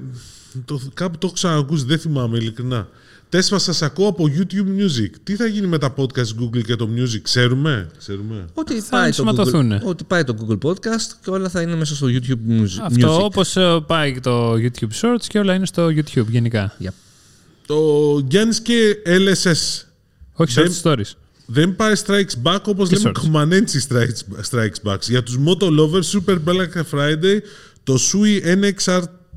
το, κάπου το έχω ξανακούσει, δεν θυμάμαι ειλικρινά. Τέσπα σας ακούω από YouTube Music. Τι θα γίνει με τα podcast Google και το Music, ξέρουμε; ξέρουμε. Ότι Θα πάει, το ενσωματωθούνε. Google, ότι πάει το Google Podcast και όλα θα είναι μέσα στο YouTube Music. Αυτό όπως πάει το YouTube Shorts και όλα είναι στο YouTube γενικά. Yep. Το Γιάννης και LSS Όχι Δεν- short stories. δεν πάει strikes back όπως Και λέμε shorts. κομμανέντσι strikes, strikes backs. Για τους Moto Lovers, Super Black Friday, το Sui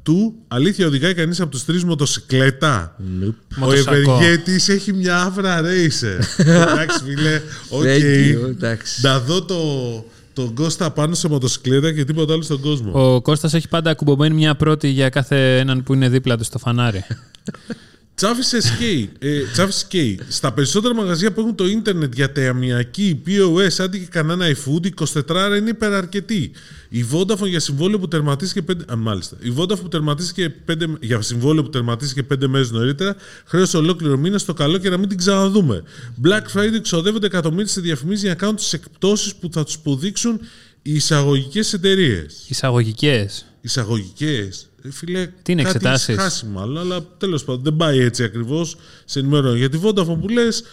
NXR2, αλήθεια οδηγάει κανείς από τους τρεις μοτοσυκλέτα. Ο Μοτοσακό. Ευεργέτης έχει μια άβρα racer. Εντάξει φίλε, οκ. Thank you, εντάξει. Να δω το, τον Κώστα πάνω σε μοτοσυκλέτα και τίποτα άλλο στον κόσμο. Ο Κώστας έχει πάντα ακουμπωμένη μια πρώτη για κάθε έναν που είναι δίπλα του στο φανάρι. Travis SK, ε, Travis SK, στα περισσότερα μαγαζιά που έχουν το ίντερνετ για τεαμιακή, POS, άντι και κανένα iFood, 24 είναι υπεραρκετή. Η Vodafone για συμβόλαιο που τερματίστηκε πέντε, α, μάλιστα. Η Vodafone που τερματίστηκε πέντε, για συμβόλαιο που τερματίστηκε πέντε μέρες νωρίτερα, χρέωσε ολόκληρο μήνα στο καλό και να μην την ξαναδούμε. Black Friday ξοδεύονται εκατομμύρια σε διαφημίσεις για να κάνουν τις εκπτώσεις που θα τους υποδείξουν οι εισαγωγικές εταιρείες. Εισαγωγικές. Εισαγωγικές. Φίλε, Τι είναι, κάτι εξετάσεις; έχεις χάσει μάλλον, αλλά τέλος πάντων δεν πάει έτσι ακριβώς σε ενημερώνει. Για τη Vodafone που λες,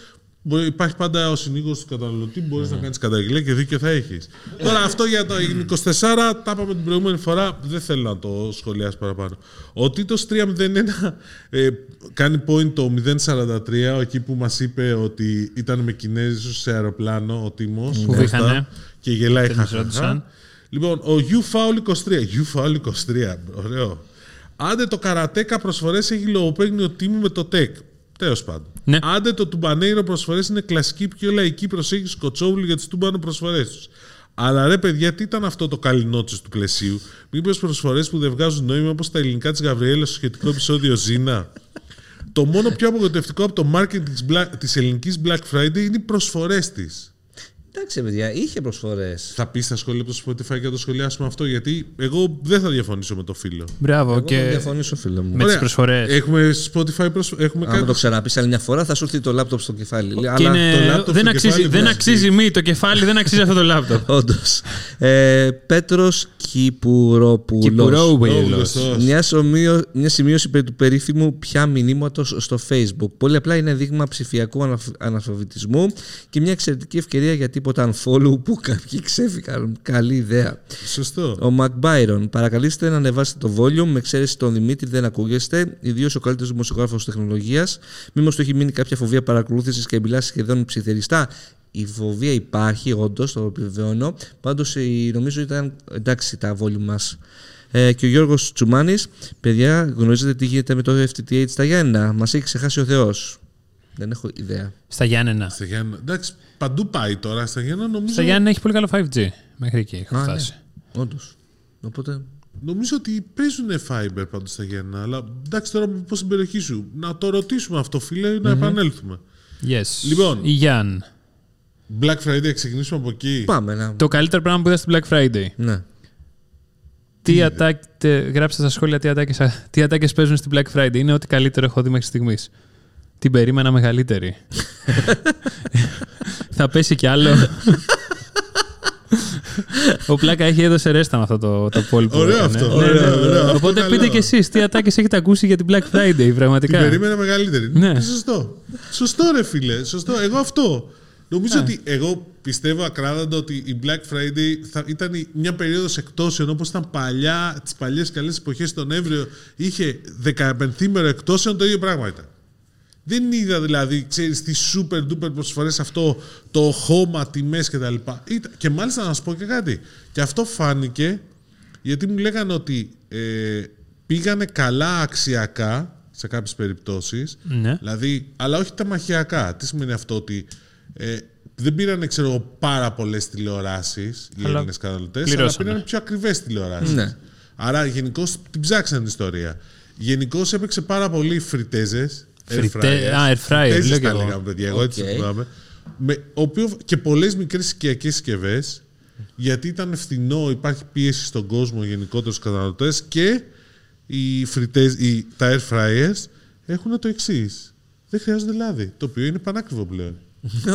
υπάρχει πάντα ο συνήγορος του καταναλωτή, μπορείς να κάνεις καταγγελία και δίκιο θα έχεις. Τώρα αυτό για το 24, τα είπαμε την προηγούμενη φορά, δεν θέλω να το σχολιάσω παραπάνω. Ο Τίτο 301 ε, κάνει point το 043, εκεί που μας είπε ότι ήταν με Κινέζους σε αεροπλάνο ο Τίμος. Που βήχανε. Και γελάει Και μας χαχαχά. ρώτησαν. Λοιπόν, ο UFAUL 23. UFAUL 23, ωραίο. Άντε το καρατέκα προσφορές έχει λογοπαίγνιο τίμου με το τεκ. Τέλος πάντων. Ναι. Άντε το τουμπανέιρο προσφορές είναι κλασική πιο λαϊκή προσέγγιση κοτσόβουλου για τις τούμπανο προσφορές τους. Αλλά ρε παιδιά, τι ήταν αυτό το καλινότσο τους πλαισίου; Μήπως προσφορές που δεν βγάζουν νόημα όπως τα ελληνικά της Γαβριέλα στο σχετικό επεισόδιο Ζήνα; το μόνο πιο απογοητευτικό από το marketing της, Black, της ελληνικής Black Friday είναι οι προσφορές της. Εντάξει, παιδιά, είχε προσφορές. Θα πεις στα σχόλια από το Spotify και θα το σχολιάσουμε αυτό, γιατί εγώ δεν θα διαφωνήσω με το φίλο. Μπράβο. Εγώ θα και διαφωνήσω, φίλο μου. με τις προσφορές. Έχουμε Spotify προσ... Έχουμε Αν το κάτι. ξαναπείς άλλη μια φορά, θα σου έρθει το λάπτοπ στο κεφάλι. Και Αλλά είναι- το λάπτοπ δεν, στο αξίζει, κεφάλι δεν βγάζει. αξίζει μη το κεφάλι, δεν αξίζει αυτό το λάπτοπ. Όντως. Ε, Πέτρος Κυπουρόπουλος. Κυπουρόβιλος. Ω, Μια, ομοίο, μια σημείωση περί του περίφημου πια μηνύματος στο Facebook. Πολύ απλά είναι δείγμα ψηφιακού αναφ- αναλφαβητισμού και μια εξαιρετική ευκαιρία για τίποτα unfollow που κάποιοι ξέφυγαν. Καλή ιδέα. Σωστό. Ο Μακ Μπάιρον, παρακαλείστε να ανεβάσετε το volume. Με εξαίρεση τον Δημήτρη δεν ακούγεστε. Ιδίως ο καλύτερος δημοσιογράφος τεχνολογίας. Μήπως του έχει μείνει κάποια φοβία παρακολούθησης και μιλά σχεδόν ψιθεριστά; Η φοβία υπάρχει, όντως, το επιβεβαιώνω. Πάντως νομίζω ήταν εντάξει τα volume μας. Ε, και ο Γιώργος Τσουμάνης, παιδιά, γνωρίζετε τι γίνεται με το FTTH στα Γιάννενα. Μας έχει ξεχάσει ο Θεός. Δεν έχω ιδέα. Στα Γιάννενα. Στα Γιάννενα. Εντάξει, παντού πάει τώρα. Στα Γιάννενα νομίζω, Στα Γιάννενα έχει πολύ καλό 5G. Μέχρι εκεί έχω Α, φτάσει. ναι. Όντως. Οπότε. νομίζω ότι παίζουν Fiber πάντως στα Γιάννενα. Αλλά εντάξει τώρα πώς στην περιοχή σου. Να το ρωτήσουμε αυτό, φίλε, να επανέλθουμε. Yes. Λοιπόν. Η Γιάν. Black Friday, να ξεκινήσουμε από εκεί. Πάμε να. Το καλύτερο πράγμα που είδα στην Black Friday. Ναι. Τι ατάκ, τε- γράψτε στα σχόλια τι ατάκες, τι ατάκες παίζουν στην Black Friday. Είναι ό,τι καλύτερο έχω δει μέχρι στιγμής. Την περίμενα μεγαλύτερη. Θα πέσει κι άλλο. Ο Πλάκα έχει έδωσε ρέστα με αυτό το, το poll που Ωραίο έκανε. αυτό, Ναι, ωραίο, ναι. ωραίο. Αυτό Οπότε καλό. πείτε κι εσείς τι ατάκες έχετε ακούσει για την Black Friday, Την πραγματικά. περίμενα μεγαλύτερη. Ναι. Είναι Σωστό. Σωστό, ρε φίλε. Σωστό. Εγώ αυτό. Νομίζω ότι εγώ πιστεύω ακράδαντα ότι η Black Friday θα ήταν η- μια περίοδος εκτόσεων όπως ήταν παλιά, τις παλιές καλές εποχές τον Νοέμβριο είχε 15 εκτόσεων, το ίδιο πράγμα ήταν. Δεν είδα δηλαδή, ξέρεις, τις super duper προσφορές αυτό, το χώμα, τιμές κτλ. Ήταν- Και μάλιστα να σου πω και κάτι. Και αυτό φάνηκε γιατί μου λέγανε ότι ε, πήγανε καλά αξιακά σε κάποιες περιπτώσεις. Ναι. Δηλαδή, αλλά όχι τεμαχιακά. Τι σημαίνει αυτό ότι ε, δεν πήραν ξέρω, εγώ, πάρα πολλές τηλεοράσεις οι Αλλά Έλληνες καταναλωτές, αλλά πληρώσανε. πήραν πιο ακριβές τηλεοράσεις. Ναι. Άρα γενικώς την ψάξαν την ιστορία. Γενικώς έπαιξε πάρα πολύ φριτέζες. Φριτέ- α, air fryer, λέω κι τα εγώ. λέγαμε, παιδιά. Εγώ έτσι Οκ. το θυμάμαι. Με, οποίο, και πολλές μικρές οικιακές συσκευές, γιατί ήταν φθηνό, υπάρχει πίεση στον κόσμο γενικότερα στους καταναλωτές και οι φριτές, οι, τα air fryers έχουν το εξής. Δεν χρειάζονται λάδι, το οποίο είναι πανάκριβο πλέον.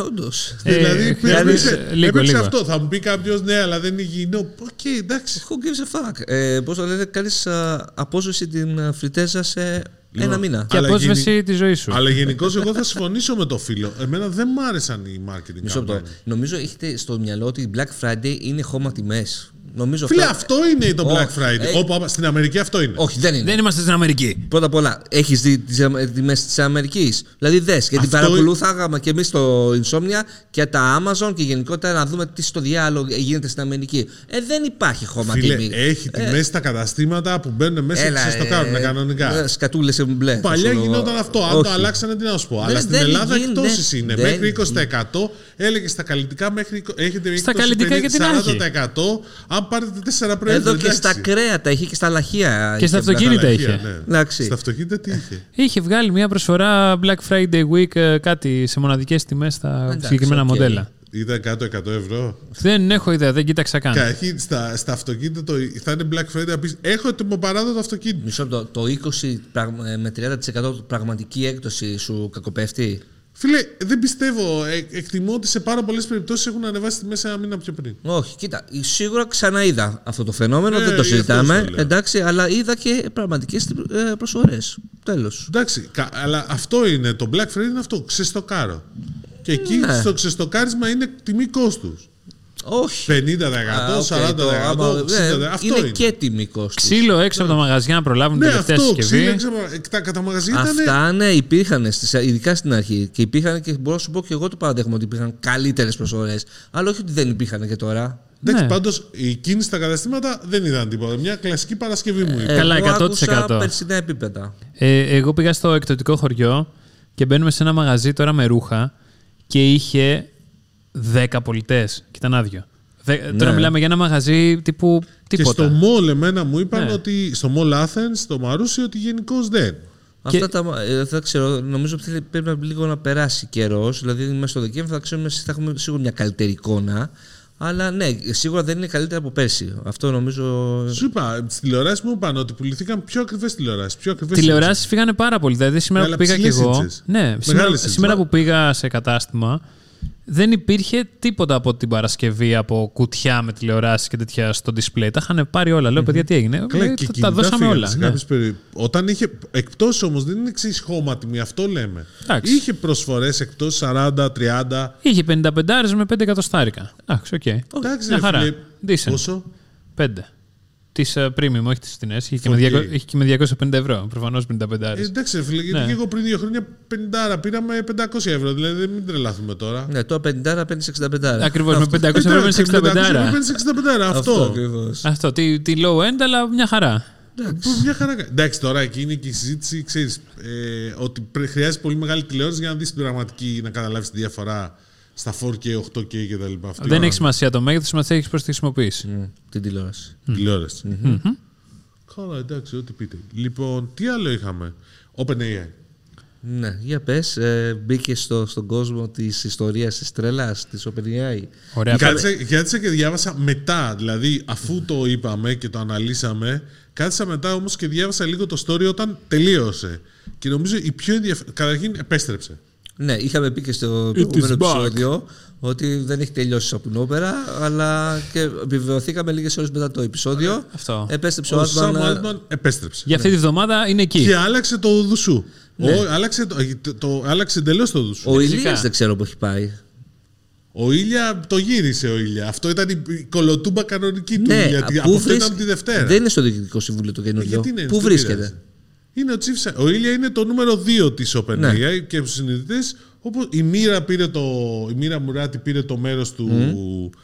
Όντως. Ε, δηλαδή, χρειάζεται- έπαιξε, λίγο, έπαιξε λίγο. αυτό. Θα μου πει κάποιος, ναι, αλλά δεν είναι υγιεινό. Οκ, εντάξει. Who gives a fuck; Ε, Πώς το λένε, κάνεις απόσβεση την α, φριτέζα σε ένα μήνα. Και Αλλά απόσβεση γενι- τη ζωή σου. Αλλά γενικώς εγώ θα συμφωνήσω με το φίλο. Εμένα δεν μ' άρεσαν οι marketing Μισό λεπτό. campaign. Νομίζω έχετε στο μυαλό ότι η Black Friday είναι χώμα τιμές. Νομίζω Φίλε, αυτό- αυτό είναι το Όχι, Black Friday. ε, Όπου, άμα- στην Αμερική αυτό είναι. Όχι, δεν είναι. Δεν είμαστε στην Αμερική. Πρώτα απ' όλα, έχεις δει τις τιμές της Αμερικής; Δηλαδή, δες, γιατί Αυτό παρακολουθάγαμε και εμείς το Insomnia και τα Amazon και γενικότερα να δούμε τι στο διάλογο γίνεται στην Αμερική. Ε, δεν υπάρχει χώμα Φίλε, τιμή. έχει τιμές στα καταστήματα που μπαίνουν μέσα και Έλα, σα το κάνουν ε, κανονικά. ε, Σκατούλες σε μπλε. Παλιά ξέρω εγώ. γινόταν αυτό. Αν το Όχι. αλλάξανε, τι να σου πω. Αλλά Δεν- στην δεν Ελλάδα γίνει, εκτόσεις δεν- είναι. δεν Μέχρι 20%. Έλεγε στα καλλυντικά μέχρι. Έχετε Στα 20, καλλυντικά 50, γιατί να έχει. 40%. Αν άμα πάρετε τέσσερα προϊόντα. Εδώ και εντάξει. στα κρέατα, είχε και στα λαχεία. Και στα είχε αυτοκίνητα Στα είχε. λαχεία, ναι. Εντάξει. Στα αυτοκίνητα τι είχε; Είχε βγάλει μια προσφορά Black Friday Week ε, κάτι σε μοναδικές τιμές στα Εντάξει, συγκεκριμένα οκ. μοντέλα. Ήταν κάτω 100 ευρώ. Δεν έχω ιδέα, δεν κοίταξα καν. Καταρχήν στα, στα αυτοκίνητα το, θα είναι Black Friday να πεις Έχω ετοιμοπαράδοτο αυτοκίνητο. Μισό λεπτό. Το 20 πραγμα- ε, με 30% πραγματική έκπτωση σου κακοπέφτει; Φίλε, δεν πιστεύω. Ε, εκτιμώ ότι σε πάρα πολλές περιπτώσεις έχουν ανεβάσει τιμή μέσα ένα μήνα πιο πριν. Όχι, κοίτα, σίγουρα ξαναείδα αυτό το φαινόμενο, Ε, δεν το γι' αυτό συζητάμε. στο λέω. Εντάξει, αλλά είδα και πραγματικές προσφορές. Τέλος. Εντάξει, κα- αλλά αυτό είναι. Το Black Friday είναι αυτό. Ξεστοκάρω. Και εκεί Ναι. στο ξεστοκάρισμα είναι τιμή κόστους. Όχι. 50%, Α, οκ, 40%, το άμα- 60%. ναι, αυτό είναι, είναι. και τιμή κόστου. Ξύλο έξω από τα μαγαζιά να προλάβουν Ναι, την τελευταία αυτό. συσκευή. Ξύλο, έξω από- τα, κατά μαγαζιά ήταν. Αυτά ναι, υπήρχαν, στις, ειδικά στην αρχή. Και υπήρχαν και μπορώ να σου πω και εγώ το παραδέχομαι ότι υπήρχαν καλύτερες προσφορές. Αλλά όχι ότι δεν υπήρχαν και τώρα. Εντάξει, Ναι. πάντως η κίνηση στα καταστήματα δεν ήταν τίποτα. Μια κλασική Παρασκευή μου είπε. Καλά, Εγώ 100%. άκουσα περσινά επίπεδα. Ε, εγώ πήγα στο εκδοτικό χωριό και μπαίνουμε σε ένα μαγαζί τώρα με ρούχα και είχε 10 πολιτές και ήταν άδειο. Δε, Τώρα μιλάμε για ένα μαγαζί τύπου Και τίποτα. στο mall εμένα μου είπαν Ναι. ότι στο mall Athens, στο Μαρούσι, ότι γενικώς δεν. Αυτά τα, ε, δεν ξέρω, νομίζω ότι θέλει- πρέπει να λίγο να περάσει καιρός. Δηλαδή, μέσα στο Δεκέμβρη θα, ξέρουμε, θα έχουμε σίγουρα μια καλύτερη εικόνα. Αλλά ναι, σίγουρα δεν είναι καλύτερα από πέρσι. Αυτό νομίζω. Σου είπα, στις τηλεοράσεις μου είπαν ότι πουληθήκαν πιο ακριβές τηλεοράσεις. Πιο ακριβές Τηλεοράσεις φύγανε πάρα πολύ. Δηλαδή σήμερα Ναι, που αλλά πήγα κι ψηλές εγώ. ίτσες. Ναι, Μεγάλες σήμερα, ίτσες. σήμερα που πήγα σε κατάστημα δεν υπήρχε τίποτα από την Παρασκευή από κουτιά με τηλεοράσει και τέτοια στο display. Τα είχαν πάρει όλα. Λέω, παιδιά, τι έγινε; Καλά, Ε, και τα- τα κινητά δώσαμε φύγανε όλα. σε ναι. κάποιες περι- Όταν είχε. Εκτός όμως δεν είναι εξής χώματιμη, αυτό λέμε. Εντάξει. Είχε προσφορές εκτός 40, 30. Είχε 55 με 5 εκατοστάρικα. Εντάξει, οκ. Εντάξει, Μια ρε χαρά. φίλε, Decent. Πόσο; 5. Της premium, όχι τι τιμέ. Είχε, και με 4K. 200 είχε και με 250 ευρώ. Προφανώς 55. Ε, εντάξει, ρε φίλε, γιατί Ναι. και εγώ πριν δύο χρόνια 50 πήραμε 500 ευρώ. Δηλαδή δεν μην τρελαθούμε τώρα. Ναι, τώρα 50 παίρνει 65. Ακριβώς. Με 500 ευρώ με 65. 65 Αυτό αυτό. ακριβώς. Αυτό. Τη, τη low end, αλλά μια χαρά. Που Μια χαρά. κα- Εντάξει, τώρα εκεί είναι και η συζήτηση, ξέρεις, ε, ότι πρέ- χρειάζεται πολύ μεγάλη τηλεόραση για να δεις την πραγματική, να καταλάβεις τη διαφορά στα 4K, 8K κτλ. Αυτή Δεν η έχει σημασία το μέγεθος, σημασία έχει πώς τη χρησιμοποιήσει. Μμ, Την τηλεόραση. τηλεόραση. Καλά, εντάξει, ό,τι πείτε. Λοιπόν, τι άλλο είχαμε; OpenAI. Ναι, για πες, ε, μπήκε στο, στον κόσμο της ιστορίας της τρελά, της OpenAI. Ωραία. Κάτσα, κάτσα και διάβασα μετά, δηλαδή αφού το είπαμε και το αναλύσαμε, κάτσα μετά όμως και διάβασα λίγο το story όταν τελείωσε. Και νομίζω η πιο ενδιαφέρον. Καταρχήν επέστρεψε. Ναι, είχαμε πει και στο προηγούμενο is back. επεισόδιο ότι δεν έχει τελειώσει από την όπερα, αλλά και επιβεβαιωθήκαμε λίγες ώρες μετά το επεισόδιο. Αυτό. Επέστρεψε Ο ο Σαμ Άτμαν. Altman επέστρεψε. Για αυτή τη βδομάδα είναι εκεί. Και άλλαξε το δουσού. Ο, άλλαξε, το, το, το- άλλαξε εντελώς το δουσού. Ο Φυσικά. Ηλίας δεν ξέρω που έχει πάει. Ο Ήλια το γύρισε ο Ήλια. Αυτό ήταν η η κολοτούμπα κανονική του Ναι, Ήλια. πού Από αυτό βρίσκ- ήταν τη Δευτέρα. Δεν είναι στο διοικητικό συμβούλιο το καινούριο. Γιατί είναι, Πού δεν βρίσκεται; Πειράζει. Είναι ο Chief Sci- Ο Ήλια είναι το νούμερο 2 της OpenAI Ναι. και στους συνειδητές όπως η Μοίρα, πήρε το, η Μοίρα Μουράτη πήρε το μέρος του,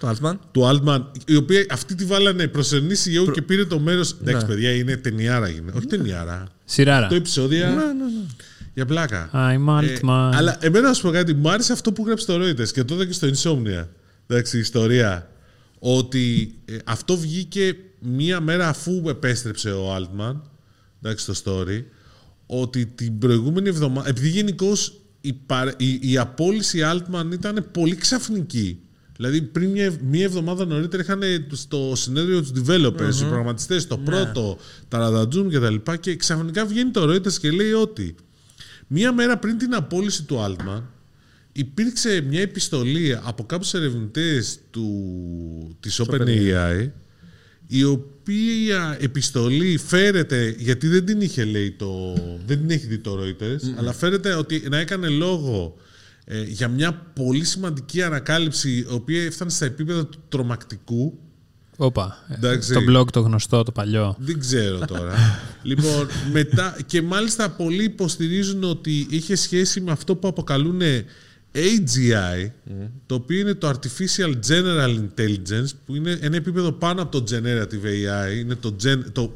Το Altman. του Altman, η οποία αυτή τη βάλανε προσωρινή CEO και πήρε το μέρος... Εντάξει παιδιά, είναι ταινιάρα. Είναι. Όχι ταινιάρα. Σειράρα. Το επεισόδια για πλάκα. I'm Ε, Altman. αλλά εμένα να σου πω κάτι, μου άρεσε αυτό που γράψει το Reuters και το είδα και στο Insomnia. Εντάξει, η ιστορία. Ότι ε, αυτό βγήκε μία μέρα αφού επέστρεψε ο Altman. Εντάξει, στο story. Ότι την προηγούμενη εβδομάδα. Επειδή γενικώς η, παρε- η, η απόλυση Altman ήταν πολύ ξαφνική. Δηλαδή πριν μια, μία εβδομάδα νωρίτερα είχαν στο συνέδριο τους developers, οι προγραμματιστές, το πρώτο, τα ραντατζούμ και τα λοιπά και ξαφνικά βγαίνει το Reuters και λέει ότι μία μέρα πριν την απόλυση του Altman υπήρξε μια επιστολή από κάποιους ερευνητές του, της OpenAI η οποία επιστολή φέρεται, γιατί δεν την είχε λέει το, δεν την έχει δει το Reuters, αλλά φέρεται ότι να έκανε λόγο ε, για μια πολύ σημαντική ανακάλυψη η οποία έφτανε στα επίπεδα του τρομακτικού Όπα. Ε, Εντάξει. Το blog το γνωστό, το παλιό. δεν ξέρω τώρα. λοιπόν, μετά, και μάλιστα πολλοί υποστηρίζουν ότι είχε σχέση με αυτό που αποκαλούν AGI, το οποίο είναι το Artificial General Intelligence, που είναι ένα επίπεδο πάνω από το Generative AI. Είναι το, gen, το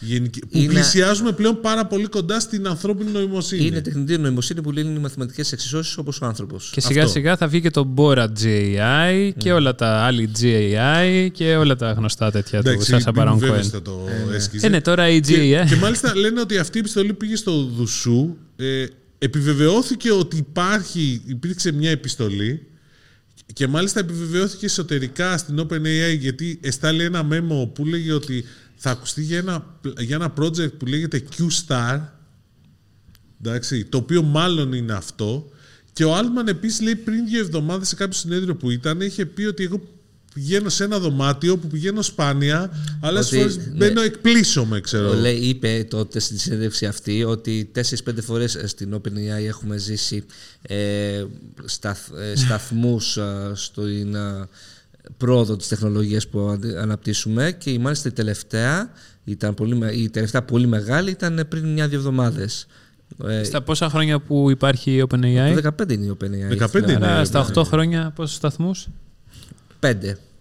γενική, που Είναι- πλησιάζουμε πλέον πάρα πολύ κοντά στην ανθρώπινη νοημοσύνη. Είναι τεχνητή νοημοσύνη που λύνει μαθηματικές εξισώσεις όπως ο άνθρωπος. Και σιγά Αυτό. σιγά θα βγει και το Bora GAI και όλα τα άλλη GAI και όλα τα γνωστά τέτοια του Εντάξει, Σάσα μην Baron Cohen. βέβαιωστε το έσκησε. Ε, ναι, τώρα η Και, GAI. και μάλιστα λένε ότι αυτή η επιστολή πήγε στο Δουσού. Ε, επιβεβαιώθηκε ότι υπάρχει, υπήρξε μια επιστολή και μάλιστα επιβεβαιώθηκε εσωτερικά στην OpenAI γιατί εστάλει ένα memo που λέγει ότι θα ακουστεί για ένα, για ένα project που λέγεται Q-Star εντάξει, το οποίο μάλλον είναι αυτό. Και ο Altman επίσης λέει πριν δύο εβδομάδες σε κάποιο συνέδριο που ήταν είχε πει ότι εγώ πηγαίνω σε ένα δωμάτιο που πηγαίνω σπάνια αλλά Ότι, στις φορές ναι. μπαίνω εκπλήσωμαι ξέρω Λέει, είπε τότε στην συνέντευξη αυτή ότι 4-5 φορές στην OpenAI έχουμε ζήσει ε, σταθ, ε, σταθμούς ε, στην ε, πρόοδο της τεχνολογίας που αντι- αναπτύσσουμε και η μάλιστα η τελευταία, ήταν πολύ, με- η τελευταία πολύ μεγάλη ήταν πριν μια-δύο εβδομάδες. Ε, Στα πόσα χρόνια που υπάρχει η OpenAI; το 15 είναι η OpenAI. 15 είναι. Άρα ναι, στα ναι. 8 χρόνια πόσους σταθμούς; 5.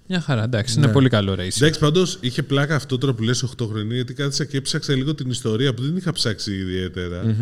Μια χαρά, εντάξει, είναι πολύ καλό race. Εντάξει, πάντως είχε πλάκα αυτό τώρα που λες 8 χρόνια, γιατί κάθισα και έψαξα λίγο την ιστορία που δεν είχα ψάξει ιδιαίτερα,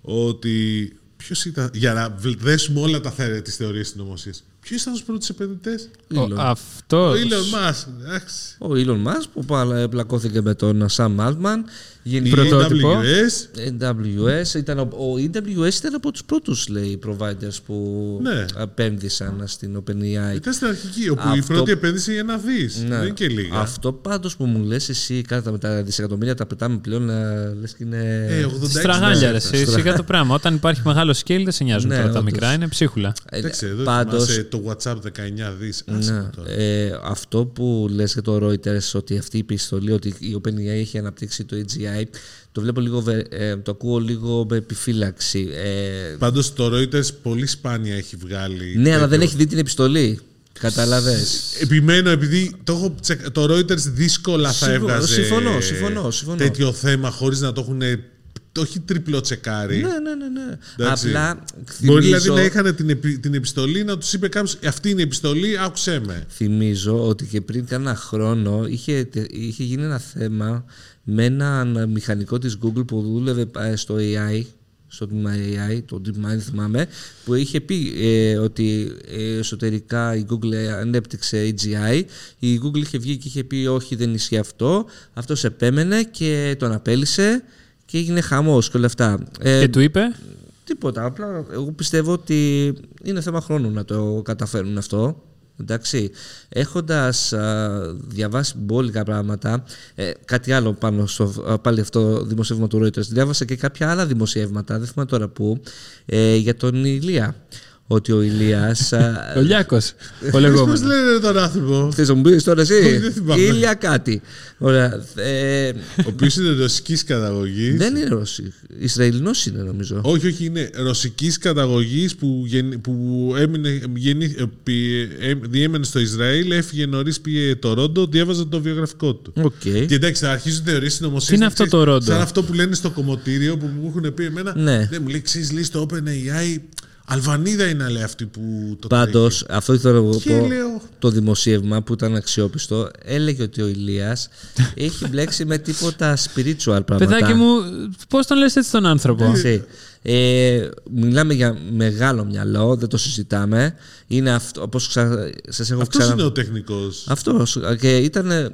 Ότι ποιος ήταν. Για να βλ- δέσουμε όλα τα θέα της θεωρίας συνωμοσία. Ποιος ήταν του πρώτους επενδυτές, Ο- Αυτός. Ο Elon Musk. Εντάξει. Ο Elon Musk που πάλα- πλακώθηκε με τον Sam Altman. Η Γενικά Πρωτότυπο. AWS. AWS ήταν, ο, ο AWS ήταν από τους πρώτους λέει providers που Ναι. επένδυσαν στην OpenAI. Ήταν στην αρχική, όπου η Αυτό- πρώτη επένδυση για ένα δις. Ναι. Δεν είναι και λίγα. Αυτό πάντως που μου λες εσύ κάτω με τα δισεκατομμύρια τα πετάμε πλέον ε, λες και είναι... Ε, 86 Στραγάλια, ρε. δις. εσύ, Σιγά το πράγμα. Όταν υπάρχει μεγάλο scale δεν σε νοιάζουν Ναι, τώρα τα όντως. μικρά, είναι ψίχουλα. Ε, Εντάξει, εδώ πάντως, θυμάσαι το WhatsApp 19 δις. ναι, ε, αυτό που λες για το Reuters ότι αυτή η επιστολή ότι η OpenAI έχει αναπτύξει το AGI το βλέπω λίγο, βε- ε, το ακούω λίγο με επιφύλαξη. Ε, Πάντως το Reuters πολύ σπάνια έχει βγάλει. ναι, αλλά δεν τέτοιο. έχει δει την επιστολή. Κατάλαβες. Επιμένω, επειδή το, έχω τσεκ- το Reuters δύσκολα θα Συμφωνώ, έβγαζε συμφωνώ, συμφωνώ, συμφωνώ. τέτοιο θέμα χωρίς να το έχουν το έχει τριπλό τσεκάρει. Ναι, ναι, ναι. ναι. Εντάξει. Απλά Μπορεί θυμίζω, δηλαδή να είχαν την, επι- την επιστολή να τους είπε κάποιος Αυτή είναι η επιστολή, άκουσέ με. θυμίζω ότι και πριν κάνα χρόνο είχε, τε- είχε γίνει ένα θέμα με έναν μηχανικό της Google που δούλευε ε, στο AI στο τμήμα AI, το DeepMind θυμάμαι, που είχε πει ε, ότι ε, εσωτερικά η Google ανέπτυξε AGI. Η Google είχε βγει και είχε πει όχι δεν ισχύει αυτό. Αυτός επέμενε και τον απέλησε και έγινε χαμός και όλα αυτά. Ε, Και του είπε; Τίποτα. Απλά εγώ πιστεύω ότι είναι θέμα χρόνου να το καταφέρουν αυτό. Εντάξει. Έχοντας α, διαβάσει μπόλικα πράγματα, ε, κάτι άλλο πάνω στο α, πάλι αυτό δημοσίευμα του Reuters, διάβασα και κάποια άλλα δημοσιεύματα, δεν θυμάμαι τώρα πού, ε, για τον Ηλία. Ότι ο Ηλίας... α, Ο Λιάκος. Ο Πώς λεγόμενος. λένε τον άνθρωπο, Θες να μου πεις τώρα Όχι, εσύ, δεν θυμάμαι. Ηλία κάτι. Ωραία. Ε, ο οποίος είναι ρωσικής καταγωγής. δεν είναι Ρώσοι. Ισραηλινός είναι νομίζω. Όχι, όχι, είναι ρωσικής καταγωγής που, γεννη- που έμεινε, γεννη- ε, πη- ε, διέμενε στο Ισραήλ, έφυγε νωρίς, πήγε Τορόντο, διάβαζα το βιογραφικό του. Οκ. Και εντάξει, θα αρχίζουν θεωρίες συνωμοσία. Τι είναι αυτό το Ρόντο; Σαν αυτό που λένε στο κομμωτήριο που μου έχουν πει εμένα. Ναι. Δεν μου λέει, ξέρεις, λέει στο OpenAI, Αλβανίδα είναι λέει αυτή που το Πάντως, τρέχει. αυτό ήθελα να Και πω. λέω- Το δημοσίευμα που ήταν αξιόπιστο έλεγε ότι ο Ηλίας έχει μπλέξει με τίποτα spiritual πράγματα. Παιδάκι μου, πώς τον λες έτσι τον άνθρωπο; Έτσι. Ε, μιλάμε για μεγάλο μυαλό, δεν το συζητάμε. Είναι αυτό, όπως ξα... σας έχω Αυτός ξανα... είναι ο τεχνικός. Αυτός και ήταν ε,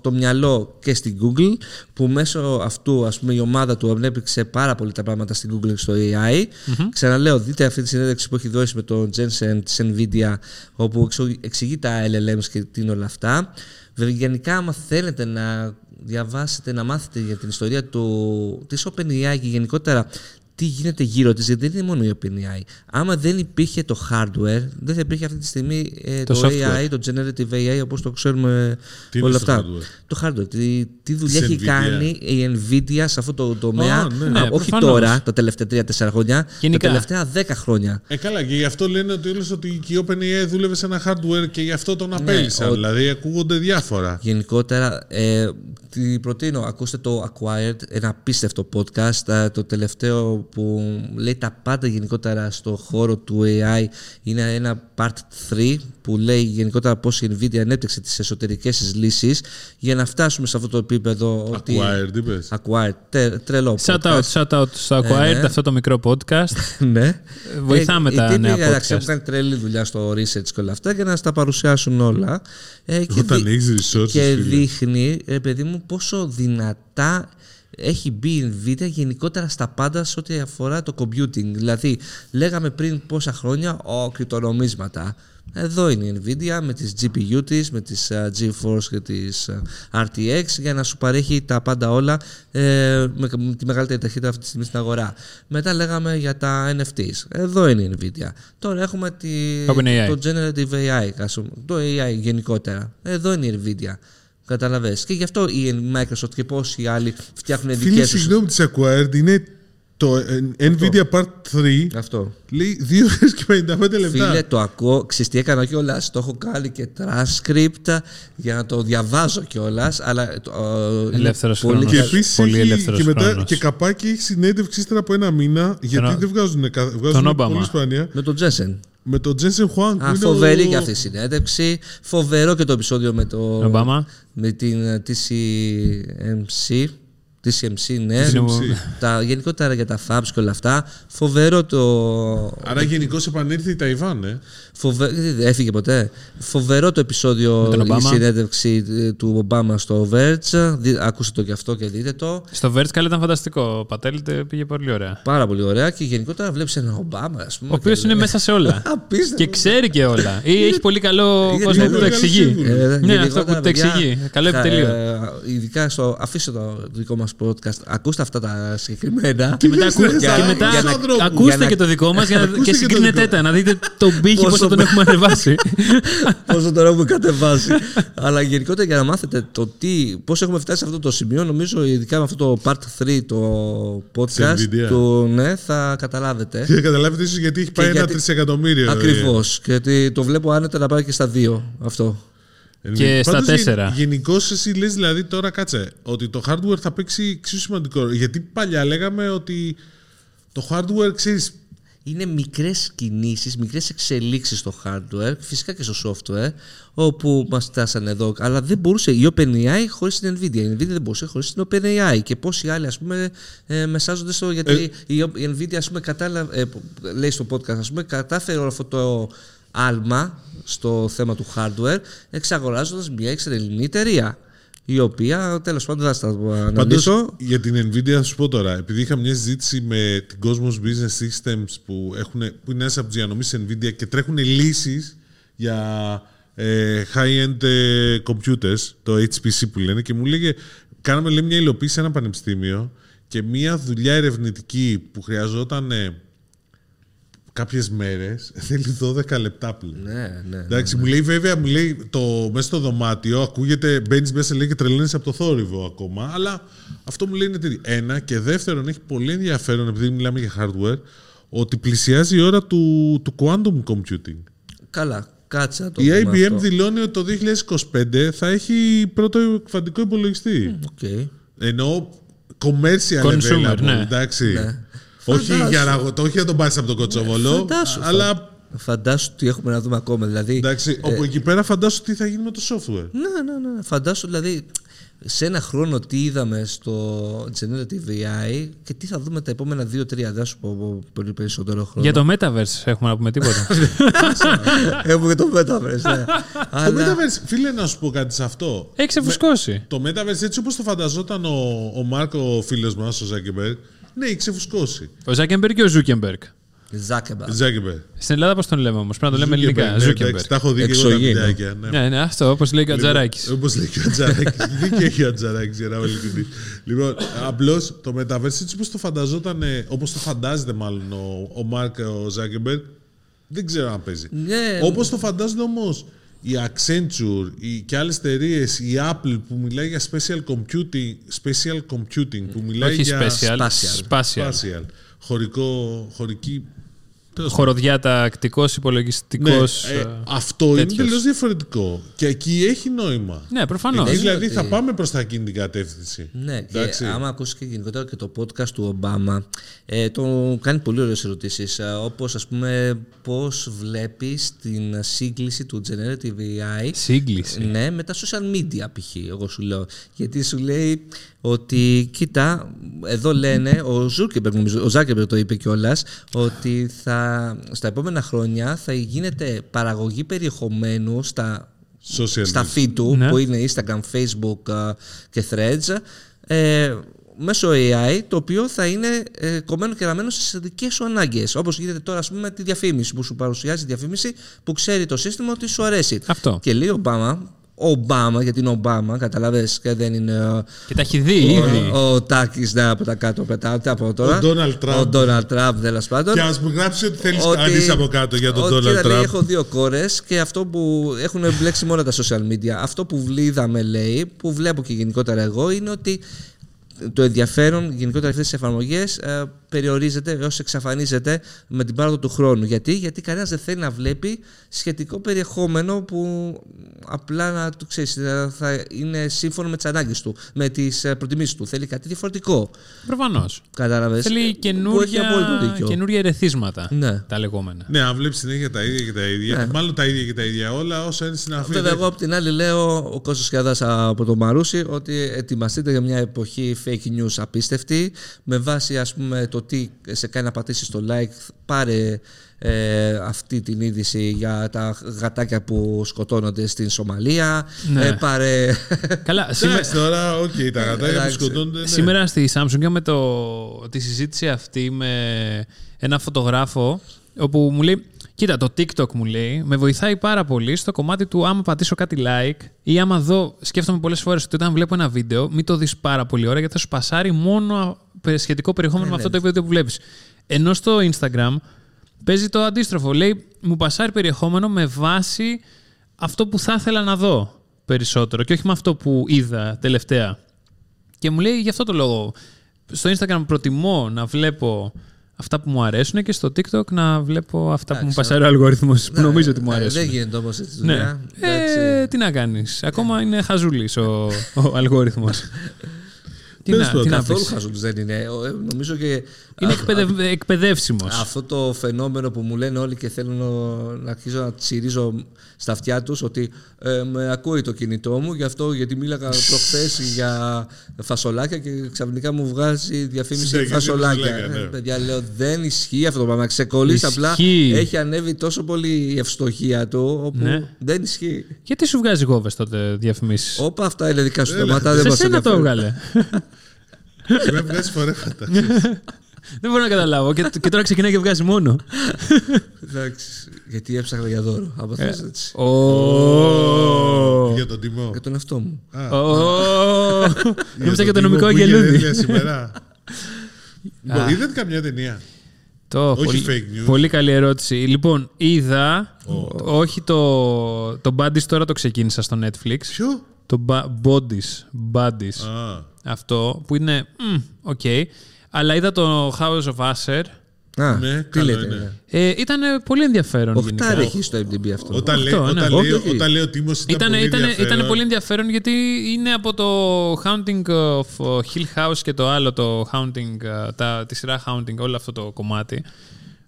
το μυαλό και στην Google που μέσω αυτού ας πούμε η ομάδα του ανέπτυξε πάρα πολύ τα πράγματα στην Google και στο AI. Ξαναλέω δείτε αυτή τη συνέντευξη που έχει δώσει με τον Jensen της Nvidia όπου εξο- εξηγεί τα LLMs και τι είναι όλα αυτά. Βέβαια, γενικά άμα θέλετε να διαβάσετε, να μάθετε για την ιστορία του, της OpenAI και γενικότερα τι γίνεται γύρω της, γιατί δεν είναι μόνο η OpenAI. Άμα δεν υπήρχε το hardware, δεν θα υπήρχε αυτή τη στιγμή ε, Το το, software. AI, το generative AI, όπως το ξέρουμε Τι είναι όλα στο αυτά. hardware? Το hardware. Τι, τι δουλειά Της έχει Nvidia. κάνει η Nvidia σε αυτό το τομέα. Α, ναι. Α, Ναι, όχι προφανώς. τώρα, τα τελευταία 3-4 χρόνια, Γενικά. τα τελευταία 10 χρόνια. Ε, καλά, και γι' αυτό λένε ότι, όλες ότι και η OpenAI δούλευε σε ένα hardware και γι' αυτό τον απέλησαν. Ναι, ο- Δηλαδή ακούγονται διάφορα. Γενικότερα, ε, τι προτείνω, ακούστε το Acquired, ένα απίστευτο podcast. Ε, Το τελευταίο που λέει τα πάντα γενικότερα στο χώρο του AI. Είναι ένα part 3 που λέει γενικότερα πώς η Nvidia ανέπτυξε τις εσωτερικές της λύσεις για να φτάσουμε σε αυτό το επίπεδο. ότι... Acquired, είπες. Acquired. Τε- τρελό Shout out, podcast. shout out στο Acquired, ναι. αυτό το μικρό podcast. ναι. Βοηθάμε Ε, τα οι τύποι, νέα εντάξει, podcast. Έχουν κάνει τρελή δουλειά στο research και όλα αυτά για να στα παρουσιάσουν όλα. Ε, και Όταν δει- έχεις resources, Και φίλε. δείχνει, ε, παιδί μου, πόσο δυνατά έχει μπει η Nvidia γενικότερα στα πάντα σε ό,τι αφορά το computing. Δηλαδή, λέγαμε πριν πόσα χρόνια, ο κρυπτονομίσματα. Εδώ είναι η Nvidia με τις GPU της, με τις uh, GeForce και τις uh, RTX για να σου παρέχει τα πάντα όλα ε, με, με τη μεγαλύτερη ταχύτητα αυτή τη στιγμή στην αγορά. Μετά λέγαμε για τα NFTs. Εδώ είναι η Nvidia. Τώρα έχουμε τη, OpenAI. το Generative AI, ας πούμε, το AI γενικότερα. Εδώ είναι η Nvidia. Καταλαβες. Και γι' αυτό η Microsoft και πόσοι άλλοι φτιάχνουν Φίλε, δικές τους... συγγνώμη, της Acquired είναι το ε, Nvidia Part 3. Αυτό. Λέει 2 ώρες και 55 λεπτά. Φίλε, το ακούω. Ξέρεις τι έκανα κιόλας; Το έχω κάνει και transcript για να το διαβάζω κιόλας. Αλλά το, ε, είναι Ελεύθερος πολύ χρόνος. Και καλ- επίσης Πολύ έχει ελεύθερος και, μετά, χρόνος. και καπάκι έχει συνέντευξη ύστερα από ένα μήνα γιατί Τον- δεν βγάζουν, κα- βγάζουν τον Obama. πολύ σπάνια. Με τον Jensen. Με τον Jensen Huang. που Α, είναι φοβερή ο- και αυτή η συνέντευξη. Φοβερό και το επεισόδιο με, το, Ομπάμα. με την ε, TCMC. TCMC, ναι. TCMC. Τα, γενικότερα για τα Fabs και όλα αυτά. Φοβερό το. Άρα γενικώς επανήρθε η Ταϊβάν, ε. Φοβε... δεν Έφυγε ποτέ. Φοβερό το επεισόδιο Με τον η Ομπάμα. συνέντευξη ε, του Ομπάμα στο Verge. Δι- Ακούστε το και αυτό και δείτε το. Στο Verge καλά ήταν φανταστικό. Ο Πατέλ τε- πήγε πολύ ωραία. Πάρα πολύ ωραία και γενικότερα βλέπεις έναν Ομπάμα, ας πούμε. Ο οποίος και είναι λέει- μέσα σε όλα. Απίστευτο. και ξέρει και όλα. Ή έχει πολύ καλό Είναι κόσμο που πολύ το καλός εξηγεί. σύμβουλος. Ε, Ναι, γενικότερα, αυτό που το παιδιά, εξηγεί. Καλό θα, επιτελείο. ε, ειδικά στο. Αφήστε το δικό μας podcast. Ακούστε αυτά τα συγκεκριμένα. Και μετά, ακού- Για- και μετά για να- ακούστε για να- και το δικό μας Ακούστε και και το συγκρίνετε δικό. τα. Να δείτε τον πύχη Πόσο πόσο τον με- έχουμε ανεβάσει. Πόσο τον έχουμε κατεβάσει. Αλλά γενικότερα για να μάθετε το τι, πώς έχουμε φτάσει σε αυτό το σημείο, νομίζω ειδικά με αυτό το part 3 το podcast Nvidia. του, ναι, θα καταλάβετε. Και καταλάβετε ίσως γιατί έχει πάει ένα γιατί- τρισεκατομμύριο. Ακριβώς. Γιατί το βλέπω άνετα να πάει και στα δύο αυτό. Ε, Και στα τέσσερα. Γενικώς εσύ λες δηλαδή τώρα κάτσε ότι το hardware θα παίξει εξίσου σημαντικό. ρόλο. Γιατί παλιά λέγαμε ότι το hardware ξέρεις. Είναι μικρές κινήσεις, μικρές εξελίξεις στο hardware, φυσικά και στο software, όπου μας φτάσανε εδώ. Αλλά δεν μπορούσε η OpenAI χωρίς την NVIDIA. Η NVIDIA δεν μπορούσε χωρίς την OpenAI. Και πόσοι άλλοι, ας πούμε, ε, μεσάζονται στο... Γιατί η, η NVIDIA, ας πούμε, κατάλαβε, ε, λέει στο podcast, ας πούμε, κατάφερε όλο αυτό το άλμα στο θέμα του hardware, εξαγοράζοντας μια εξαιρετική εταιρεία. Η οποία τέλος πάντων δεν θα στα Πάντως, αναλύσω. για την Nvidia θα σου πω τώρα, επειδή είχα μια συζήτηση με την Cosmos Business Systems που, έχουν, που είναι ένας από του διανομής Nvidia και τρέχουν λύσεις για ε, high-end ε, computers, το HPC που λένε, και μου λέγε, κάναμε λέει, μια υλοποίηση σε ένα πανεπιστήμιο και μια δουλειά ερευνητική που χρειαζόταν ε, κάποιες μέρες θέλει 12 λεπτά πλέον. Ναι, ναι. Εντάξει, μου λέει βέβαια, μου λέει το, μέσα στο δωμάτιο ακούγεται, μπαίνεις μέσα λέει και τρελαίνεσαι από το θόρυβο ακόμα. Αλλά αυτό μου λέει είναι τέτοιο. Ένα και δεύτερον, έχει πολύ ενδιαφέρον επειδή μιλάμε για hardware, ότι πλησιάζει η ώρα του, του quantum computing. Καλά, κάτσε να το Η δούμε IBM αυτό. δηλώνει ότι το 2025 θα έχει πρώτο κβαντικό υπολογιστή. Οκ. Ενώ commercial Consumer, available, ναι. εντάξει. Ναι. Όχι, Φαντάσου. για να, το, όχι να τον πάρει από τον Κωτσόβολο, Φαντάσου, αλλά Φαντάσου τι έχουμε να δούμε ακόμα. Δηλαδή, εντάξει, όπου εκεί πέρα φαντάσου τι θα γίνει με το software. ναι, ναι, ναι. Φαντάσου δηλαδή σε ένα χρόνο τι είδαμε στο Generative AI και τι θα δούμε τα επόμενα 2-3. Δεν θα σου πω πολύ περισσότερο χρόνο. Για το Metaverse έχουμε να πούμε τίποτα. Έχουμε το Metaverse, ναι. Το Αλλά Metaverse, φίλε, να σου πω κάτι σε αυτό. Έχει ξεφουσκώσει. Το Metaverse, έτσι όπως το φανταζόταν ο, ο Μάρκο, ο φίλος μας, ο Ζάκεμπεργκ, ναι, έχει ξεφουσκώσει. Ο Ζάκεμπεργκ και ο Ζούκεμπεργκ. Zuckerberg. Ζάκεμπεργκ. Στην Ελλάδα πώς τον λέμε όμως, πρέπει να το λέμε ελληνικά. Ναι, εντάξει, Ζούκεμπεργκ. τα έχω δει και εγώ τα Εξωγήινο. βιντεάκια. Ναι. Ναι, ναι, αυτό όπως λέει και ο Τζαράκης. Όπως λέει και ο Τζαράκης. Δίκιο έχει ο Τζαράκης, για να είμαι ειλικρινής. Λοιπόν, απλώς το Metaverse, έτσι όπως το φανταζόταν, όπως το φαντάζεται μάλλον ο, ο Μάρκ ο Ζάκεμπεργκ, δεν ξέρω αν παίζει. Ναι. Όπως το φαντάζονται όμως η Accenture η, και άλλε εταιρείε, η Apple που μιλάει για special computing, special computing που μιλάει Όχι για special. Spatial. Spatial. spatial, χωρικό, χωρική χωροδιατακτικό υπολογιστικός. Ναι, ε, αυτό είναι τέτοιος. τελείως διαφορετικό. Και εκεί έχει νόημα. Ναι, προφανώς. Εκεί δηλαδή ότι- θα πάμε προς τα εκείνη την κατεύθυνση. Ναι, Εντάξει. και άμα ακούσεις και γενικότερα και το podcast του Ομπάμα, ε, το κάνει πολύ ωραίες ερωτήσεις, ε, όπως ας πούμε πώς βλέπεις την σύγκλιση του Generative AI Σύγκλιση. ναι, με τα social media π.χ. εγώ σου λέω. Γιατί σου λέει ότι κοίτα, εδώ λένε, ο Ζούκεμπερ νομίζω, ο Ζάκεμπερ το είπε κιόλας, ότι θα, στα επόμενα χρόνια θα γίνεται παραγωγή περιεχομένου στα Social στα media. feed του Ναι. που είναι Instagram, Facebook α, και Threads ε, μέσω AI το οποίο θα είναι ε, κομμένο και ραμμένο στις δικές σου ανάγκες όπως γίνεται τώρα ας πούμε με τη διαφήμιση που σου παρουσιάζει διαφήμιση που ξέρει το σύστημα ότι σου αρέσει Αυτό. και λέει ο Ομπάμα ο Ομπάμα, γιατί είναι Ομπάμα, καταλαβες και δεν είναι ο, Και τα έχει δει ήδη. ο, ο Τάκης ναι, από τα κάτω πετάτε από τώρα. Ο Donald Trump. Ο Donald Trump, τέλος πάντων. Και ας μου γράψει ό,τι θέλεις Ότι- κανεί από κάτω για τον ότι, Donald κοίτα, λέει, Trump. έχω δύο κόρες και αυτό που έχουν μπλέξει με όλα τα social media. Αυτό που είδαμε, λέει, που βλέπω και γενικότερα εγώ, είναι ότι το ενδιαφέρον γενικότερα αυτές τις εφαρμογές περιορίζεται έως εξαφανίζεται με την πάροδο του χρόνου. Γιατί, Γιατί κανένας δεν θέλει να βλέπει σχετικό περιεχόμενο που απλά να το ξέρεις, ε, θα είναι σύμφωνο με τις ανάγκες του, με τις προτιμήσεις του. Θέλει κάτι διαφορετικό. Προφανώς. Κατάλαβες; Θέλει καινούργια, καινούργια ερεθίσματα. Ναι. Τα λεγόμενα. Ναι, αν βλέπεις συνέχεια τα ίδια και τα ίδια. Ναι. Μάλλον τα ίδια και τα ίδια όλα όσα είναι συναφή. Βέβαια, εγώ απ' την άλλη λέω ο Κώστας Σκιαδάς από το Μαρούσι ότι ετοιμαστείτε για μια εποχή fake news απίστευτη με βάση ας πούμε το τι σε κάνει να πατήσεις το like πάρε ε, αυτή την είδηση για τα γατάκια που σκοτώνονται στην Σομαλία Ναι. ε, πάρε Καλά, σήμερα, Εντάξει, τώρα, οκ, τα γατάκια που Εντάξει. σκοτώνται. ναι. σήμερα στη Samsung είχαμε το, τη συζήτηση αυτή με ένα φωτογράφο όπου μου λέει Κοίτα, το TikTok μου λέει, με βοηθάει πάρα πολύ στο κομμάτι του άμα πατήσω κάτι like ή άμα δω, σκέφτομαι πολλές φορές ότι όταν βλέπω ένα βίντεο, μην το δεις πάρα πολύ ώρα γιατί θα σου πασάρει μόνο σχετικό περιεχόμενο με αυτό το βίντεο που βλέπεις. Ενώ στο Instagram παίζει το αντίστροφο. Λέει, μου πασάρει περιεχόμενο με βάση αυτό που θα ήθελα να δω περισσότερο και όχι με αυτό που είδα τελευταία. Και μου λέει γι' αυτό το λόγο. Στο Instagram προτιμώ να βλέπω αυτά που μου αρέσουν και στο TikTok να βλέπω αυτά που μου Εντάξει, πασάρει ο αλγόριθμο που νομίζω ότι μου Ε, αρέσουν. δεν γίνεται όμως έτσι Ναι. δουλειά Ε, τι να κάνεις. Ακόμα είναι χαζούλης ο, ο αλγόριθμο. τι Τέλος να, πάντων, τι να καθόλου πεις. χαζούλης δεν είναι Ε, νομίζω και Είναι α- εκπαιδευ, εκπαιδεύσιμος. Αυτό το φαινόμενο που μου λένε όλοι και θέλουν να- να αρχίσω να τσιρίζω στα αυτιά τους ότι ε, με ακούει το κινητό μου γι' αυτό γιατί μίλαγα προχθές για φασολάκια και ξαφνικά μου βγάζει διαφήμιση Ναι, για για φασολάκια. φασολάκια, ναι. Ε, παιδιά λέω δεν ισχύει αυτό το πράγμα. Ξεκολλήσει απλά Ισχύει. έχει ανέβει τόσο πολύ η ευστοχία του όπου Ναι. δεν ισχύει. Γιατί σου βγάζει γόβες τότε διαφημίσεις; Όπα αυτά είναι δικά σου Έλα. θέματα. δεν Σε μας σένα το ενδιαφέρει. έβγαλε. Με βγάζει φορέφατα. Δεν μπορώ να καταλάβω. Και, και τώρα ξεκινάει και βγάζει μόνο. Εντάξει, γιατί έψαχνα για δώρο. Από Ε. θες έτσι. Ω. Για τον τιμό. Για τον εαυτό μου. Ω. Νόμιζα και το τιμό νομικό που είχε αγγελούδι. δέλεια σήμερα. Λοιπόν, είδατε καμιά ταινία; Το, Όχι πολύ, fake news. Πολύ καλή ερώτηση. Λοιπόν, είδα. Όχι το. Το Buddies τώρα το ξεκίνησα στο Netflix. Ποιο; Το Ba- Bodies. Buddies. Α, Αυτό που είναι. μμ, Οκ. Αλλά είδα το House of Usher. Α, Ναι, τι καλό λέτε. είναι. ναι. Ε, ήταν πολύ ενδιαφέρον γενικά. Οχτάρι έχει στο IMDB αυτό. Όταν λέει, Αυτό, ναι. όταν λέει, Όχι, όχι. όταν λέει ο Τίμος ήταν, Ήταν, πολύ ήταν, ενδιαφέρον. ήταν πολύ ενδιαφέρον γιατί είναι από το Haunting of Hill House και το άλλο το Haunting, ε, τα, τη σειρά Haunting, όλο αυτό το κομμάτι.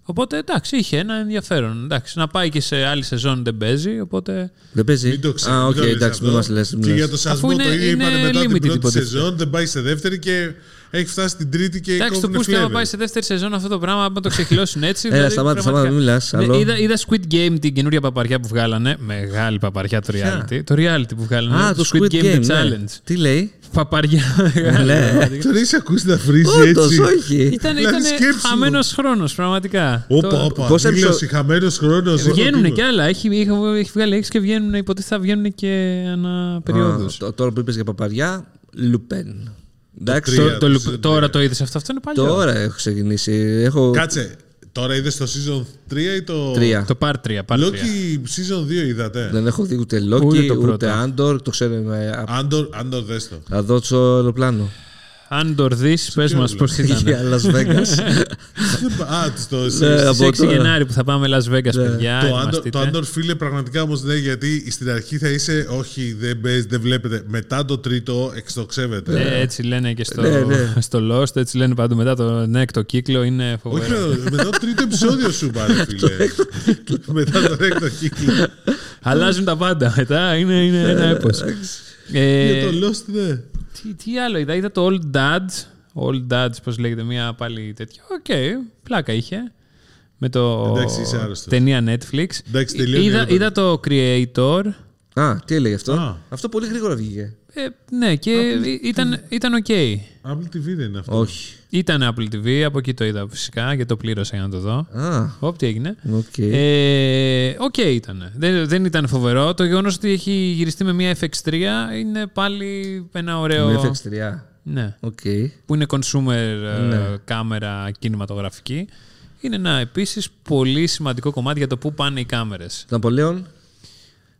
Οπότε εντάξει, είχε ένα ενδιαφέρον. Εντάξει, να πάει και σε άλλη σεζόν δεν παίζει, οπότε. Δεν παίζει; Μην το ξέρει. Α, οκ, μην το λες εντάξει, αυτό. μην μα λες. Και για το Σασμό είναι- το ίδιο είναι είπανε μετά την limited πρώτη υποτίθεται. σεζόν, δεν πάει σε δεύτερη και έχει φτάσει στην τρίτη και Εντάξει, το κόβουνε Πούστη, άμα flavor. πάει σε δεύτερη σεζόν αυτό το πράγμα, άμα το ξεχυλώσουν έτσι. Έλα, δηλαδή, σταμάτα, πραγματικά. σταμάτα, μην μιλάς, Ναι, άλλο. είδα, είδα Squid Game την καινούρια παπαριά που βγάλανε. Μεγάλη παπαριά το reality. Το reality που βγάλανε. Α, το Squid Game. The ναι. Challenge. Τι λέει; Παπαριά μεγάλη. Ναι. πραγματικά. Τον έχει ακούσει να βρίζει Όντω, έτσι. όχι. Ήταν, Δηλαδή, ήταν σκέψου. χαμένος χρόνος, πραγματικά. Όπα, Το- όπα. Πόσα Μήλος, επεισο- χαμένος χρόνος. Βγαίνουν κι άλλα. Έχει, έχει, έχει βγάλει έξι και βγαίνουν. Υποτίθεται θα βγαίνουν και ανά περίοδους. Α, το- Τώρα που είπες για παπαριά, Λουπέν. Εντάξει. τρία. Το, το season τώρα τρία. το είδες αυτό. Αυτό είναι παλιό. Τώρα έχω ξεκινήσει. Έχω Κάτσε, τώρα είδες το season 3 ή το... τρία. Το Part 3. Part 3. Loki season 2 είδατε. Δεν έχω δει ούτε Ούτε Loki, το πρώτο. ούτε Άντορ. Το ξέρω. είμαι- Άντορ, Άντορ δες το. Θα δω στο αεροπλάνο. Αν το δει, πες μας πώς Για ήταν. Las Vegas. Α, στο Ναι, Στις από 6 τώρα. Γενάρη που θα πάμε Las Vegas, Ναι. παιδιά. Το ετοιμαστείτε. Άντορ, το Άντορ, φίλε, πραγματικά όμως ναι, γιατί στην αρχή θα είσαι, όχι, δεν παίζει, δεν βλέπετε. Μετά το τρίτο, εκτοξεύεται. Ναι, έτσι λένε και στο, Ναι, ναι. στο Lost, έτσι λένε παντού μετά το ναι, έκτο κύκλο είναι Όχι, φοβερό. ρε, μετά το τρίτο επεισόδιο σου πάρε, φίλε. μετά το έκτο κύκλο. Αλλάζουν τα πάντα μετά, είναι, είναι ένα έπος. Ε, Για το Lost, ναι. Τι, τι άλλο είδα, είδα το Old Dads. Old Dads, πώς λέγεται, μια πάλι τέτοια. Οκ, πλάκα είχε. Με το Εντάξει, είσαι άρρωστος. ταινία Netflix. Εντάξει, τελείωνε είδα, εδώ. είδα το Creator. Α, τι έλεγε αυτό; Α. Αυτό πολύ γρήγορα βγήκε. Ε, ναι, και ήταν, ήταν οκ. Apple TV δεν είναι αυτό. Όχι. Ήταν Apple TV, από εκεί το είδα φυσικά και το πλήρωσα για να το δω. Α, Ωπ, τι έγινε. οκ. Ε, Οκ ήταν. Δεν, δεν ήταν φοβερό. Το γεγονός ότι έχει γυριστεί με μια FX3 είναι πάλι ένα ωραίο. Με FX3. Ναι. Οκ. Που είναι consumer ε, Ναι. κάμερα κινηματογραφική. Είναι ένα επίσης πολύ σημαντικό κομμάτι για το πού πάνε οι κάμερες. Το Ναπολέον.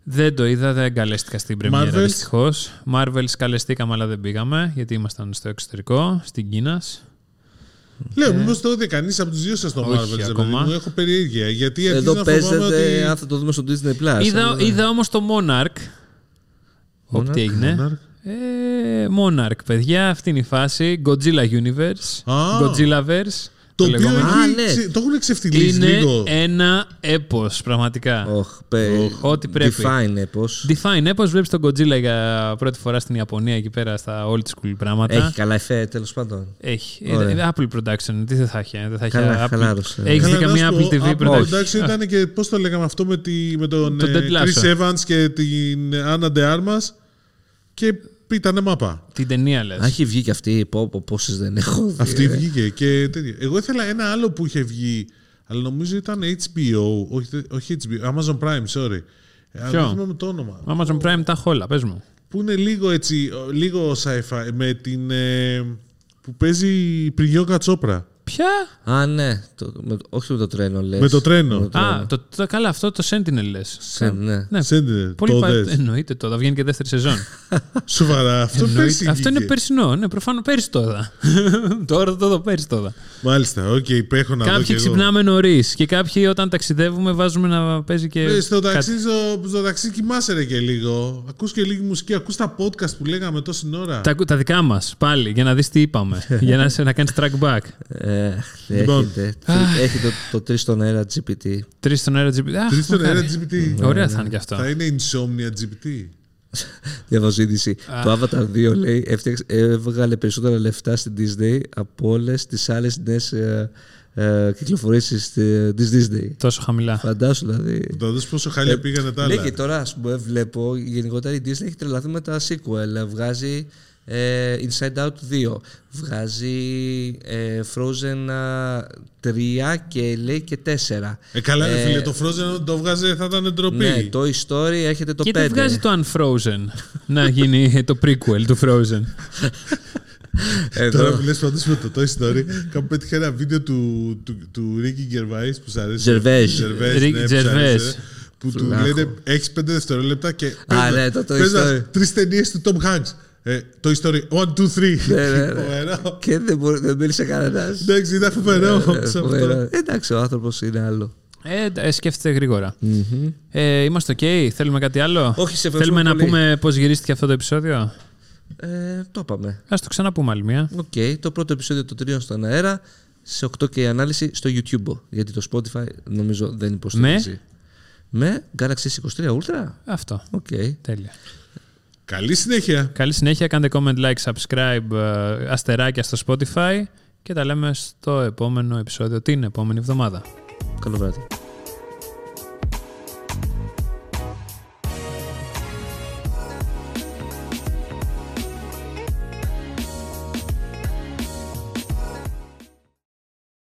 Δεν το είδα, δεν καλέστηκα στην πρεμιέρα Marvels. δυστυχώς. Marvels καλεστήκαμε, αλλά δεν πήγαμε γιατί ήμασταν στο εξωτερικό, στην Κίνα. Λέω, μήπως το είδε κανείς από τους δύο σας το Ε. Όχι Marvel, ρε ακόμα. παιδί μου. Έχω περιέργεια. Γιατί αρχίζω Εδώ να φοβάμαι παίζεται, ότι. αν θα το δούμε στο Disney Plus. Είδα, Ναι. είδα όμως το Monarch. Ωπ, τι έγινε. Monarch. Ε, Monarch, παιδιά, αυτή είναι η φάση. Godzilla Universe. Α. Godzillaverse. Το οποίο λεγόμενο. Α, έχει, ναι. ξε- το έχουν εξευθυλίσει είναι λίγο. ένα έπος, πραγματικά. Οχ, πε, Ό,τι πρέπει. Define πώς. Define έπος, βλέπεις τον Godzilla για πρώτη φορά στην Ιαπωνία εκεί πέρα στα old school πράγματα. Έχει καλά εφέ, τέλος πάντων. Έχει. Ε, Ωραία. Apple Production, τι δεν θα έχει. ε, Δεν θα έχει Καλά, Apple. χαλάρωσε. Έχεις δει Καλά, να καμία σου Apple πω, TV Apple production; Production ήταν και πώς το λέγαμε αυτό με, τη, με τον Τον ε, Ted Lasso. Chris Evans και την Anna de Armas και ήταν μάπα. Την ταινία λες. Α, έχει βγει και αυτή, πω, πω, πόσες δεν έχω δει. Αυτή ρε. βγήκε και τέτοια. Εγώ ήθελα ένα άλλο που είχε βγει, αλλά νομίζω ήταν HBO, όχι, όχι HBO, Amazon Prime, sorry. Ε, αλλά Ποιο; Δεν θυμάμαι το όνομα. Amazon Prime τα έχω όλα, πες μου. Που είναι λίγο έτσι, λίγο sci-fi, με την... ε, που παίζει η Πριγιώκα Τσόπρα. Ποια; Α, ναι. Το, με, το- όχι με το τρένο, λες. Με το τρένο. Με το Α, το, το, καλά, αυτό το Sentinel λες. Σε- ναι. Ναι, Sentinel, πολύ το πα... δες. Εννοείται το, θα βγαίνει και δεύτερη σεζόν. Σοβαρά, αυτό Εννοείται. πέρσι Αυτό είναι βγήκε. περσινό, ναι, προφανώς πέρσι το είδα. Τώρα το δω πέρσι το είδα. Μάλιστα, οκ, υπέχω να δω Κάποιοι και εγώ. ξυπνάμε νωρίς και κάποιοι όταν ταξιδεύουμε βάζουμε να παίζει και. Ε, στο, κάτι. ταξί, στο, στο ταξί κοιμάσαι ρε και λίγο. Ακούς και λίγη μουσική, ακούς τα podcast που λέγαμε τόση ώρα. Τα, τα δικά μας πάλι, για να δεις τι είπαμε. για να, σε- να κάνεις track back. Ε, Λοιπόν. έχετε, έχετε το, το 3 στον αέρα GPT. Τρεις στον αέρα GPT. Αχ, Τρεις στον μακάρι. αέρα GPT. Ωραία θα είναι κι αυτό. Θα είναι insomnia GPT. Διαβάζω είδηση. Το Avatar 2 λέει έφτιαξε, έβγαλε περισσότερα λεφτά στην Disney από όλες τις άλλες νέες ε, ε, κυκλοφορίε της Disney. Τόσο χαμηλά. Φαντάσου δηλαδή. Θα δεις πόσο χάλια πήγανε τα Ναι, άλλα. και τώρα ας πούμε, βλέπω γενικότερα η Disney έχει τρελαθεί με τα sequel. Βγάζει ε, Inside Out 2, βγάζει ε, Frozen α, 3 και λέει και 4. Ε, καλά, ρε Ε, φίλε, το Frozen αν το βγάζε θα ήταν ντροπή. Ναι, το Story έχετε το Και 5. δεν βγάζει το Unfrozen να γίνει το prequel του Frozen. Εδώ. Τώρα που λες πάντως με το Toy Story, κάπου πέτυχα ένα βίντεο του, του, του Ricky Gervais που σ' αρέσει. Gervais. Gervais, Ricky ναι, που σ' αρέσει, Gervais. ρε. Που του Φλάχο. λένε έχεις πέντε δευτερόλεπτα και Α, ναι, το Toy Story. τρεις ταινίες του Tom Hanks. Ε, Toy Story 1, 2, 3. Ναι, ναι, ναι. Φοβερό. Και δεν, μπορεί, δεν μίλησε κανένας. Εντάξει, ήταν φοβερό σε αυτό. Εντάξει, ο άνθρωπος είναι άλλο. Ε, ε, σκέφτεται γρήγορα. Ε, είμαστε OK, θέλουμε κάτι άλλο; Όχι, σε ευχαριστούμε Θέλουμε να πολύ. πούμε πώς γυρίστηκε αυτό το επεισόδιο; Ε, το είπαμε. Ας το ξαναπούμε άλλη μια. Οκ, το πρώτο επεισόδιο των τριών στον αέρα σε 8K ανάλυση στο YouTube. Γιατί το Spotify νομίζω δεν υποστηρίζει. Με; Galaxy S23 Ultra; Αυτό. Οκ. Τέλεια. Καλή συνέχεια. Καλή συνέχεια. Κάντε comment, like, subscribe, ε, αστεράκια στο Spotify και τα λέμε στο επόμενο επεισόδιο την επόμενη εβδομάδα. Καλό βράδυ.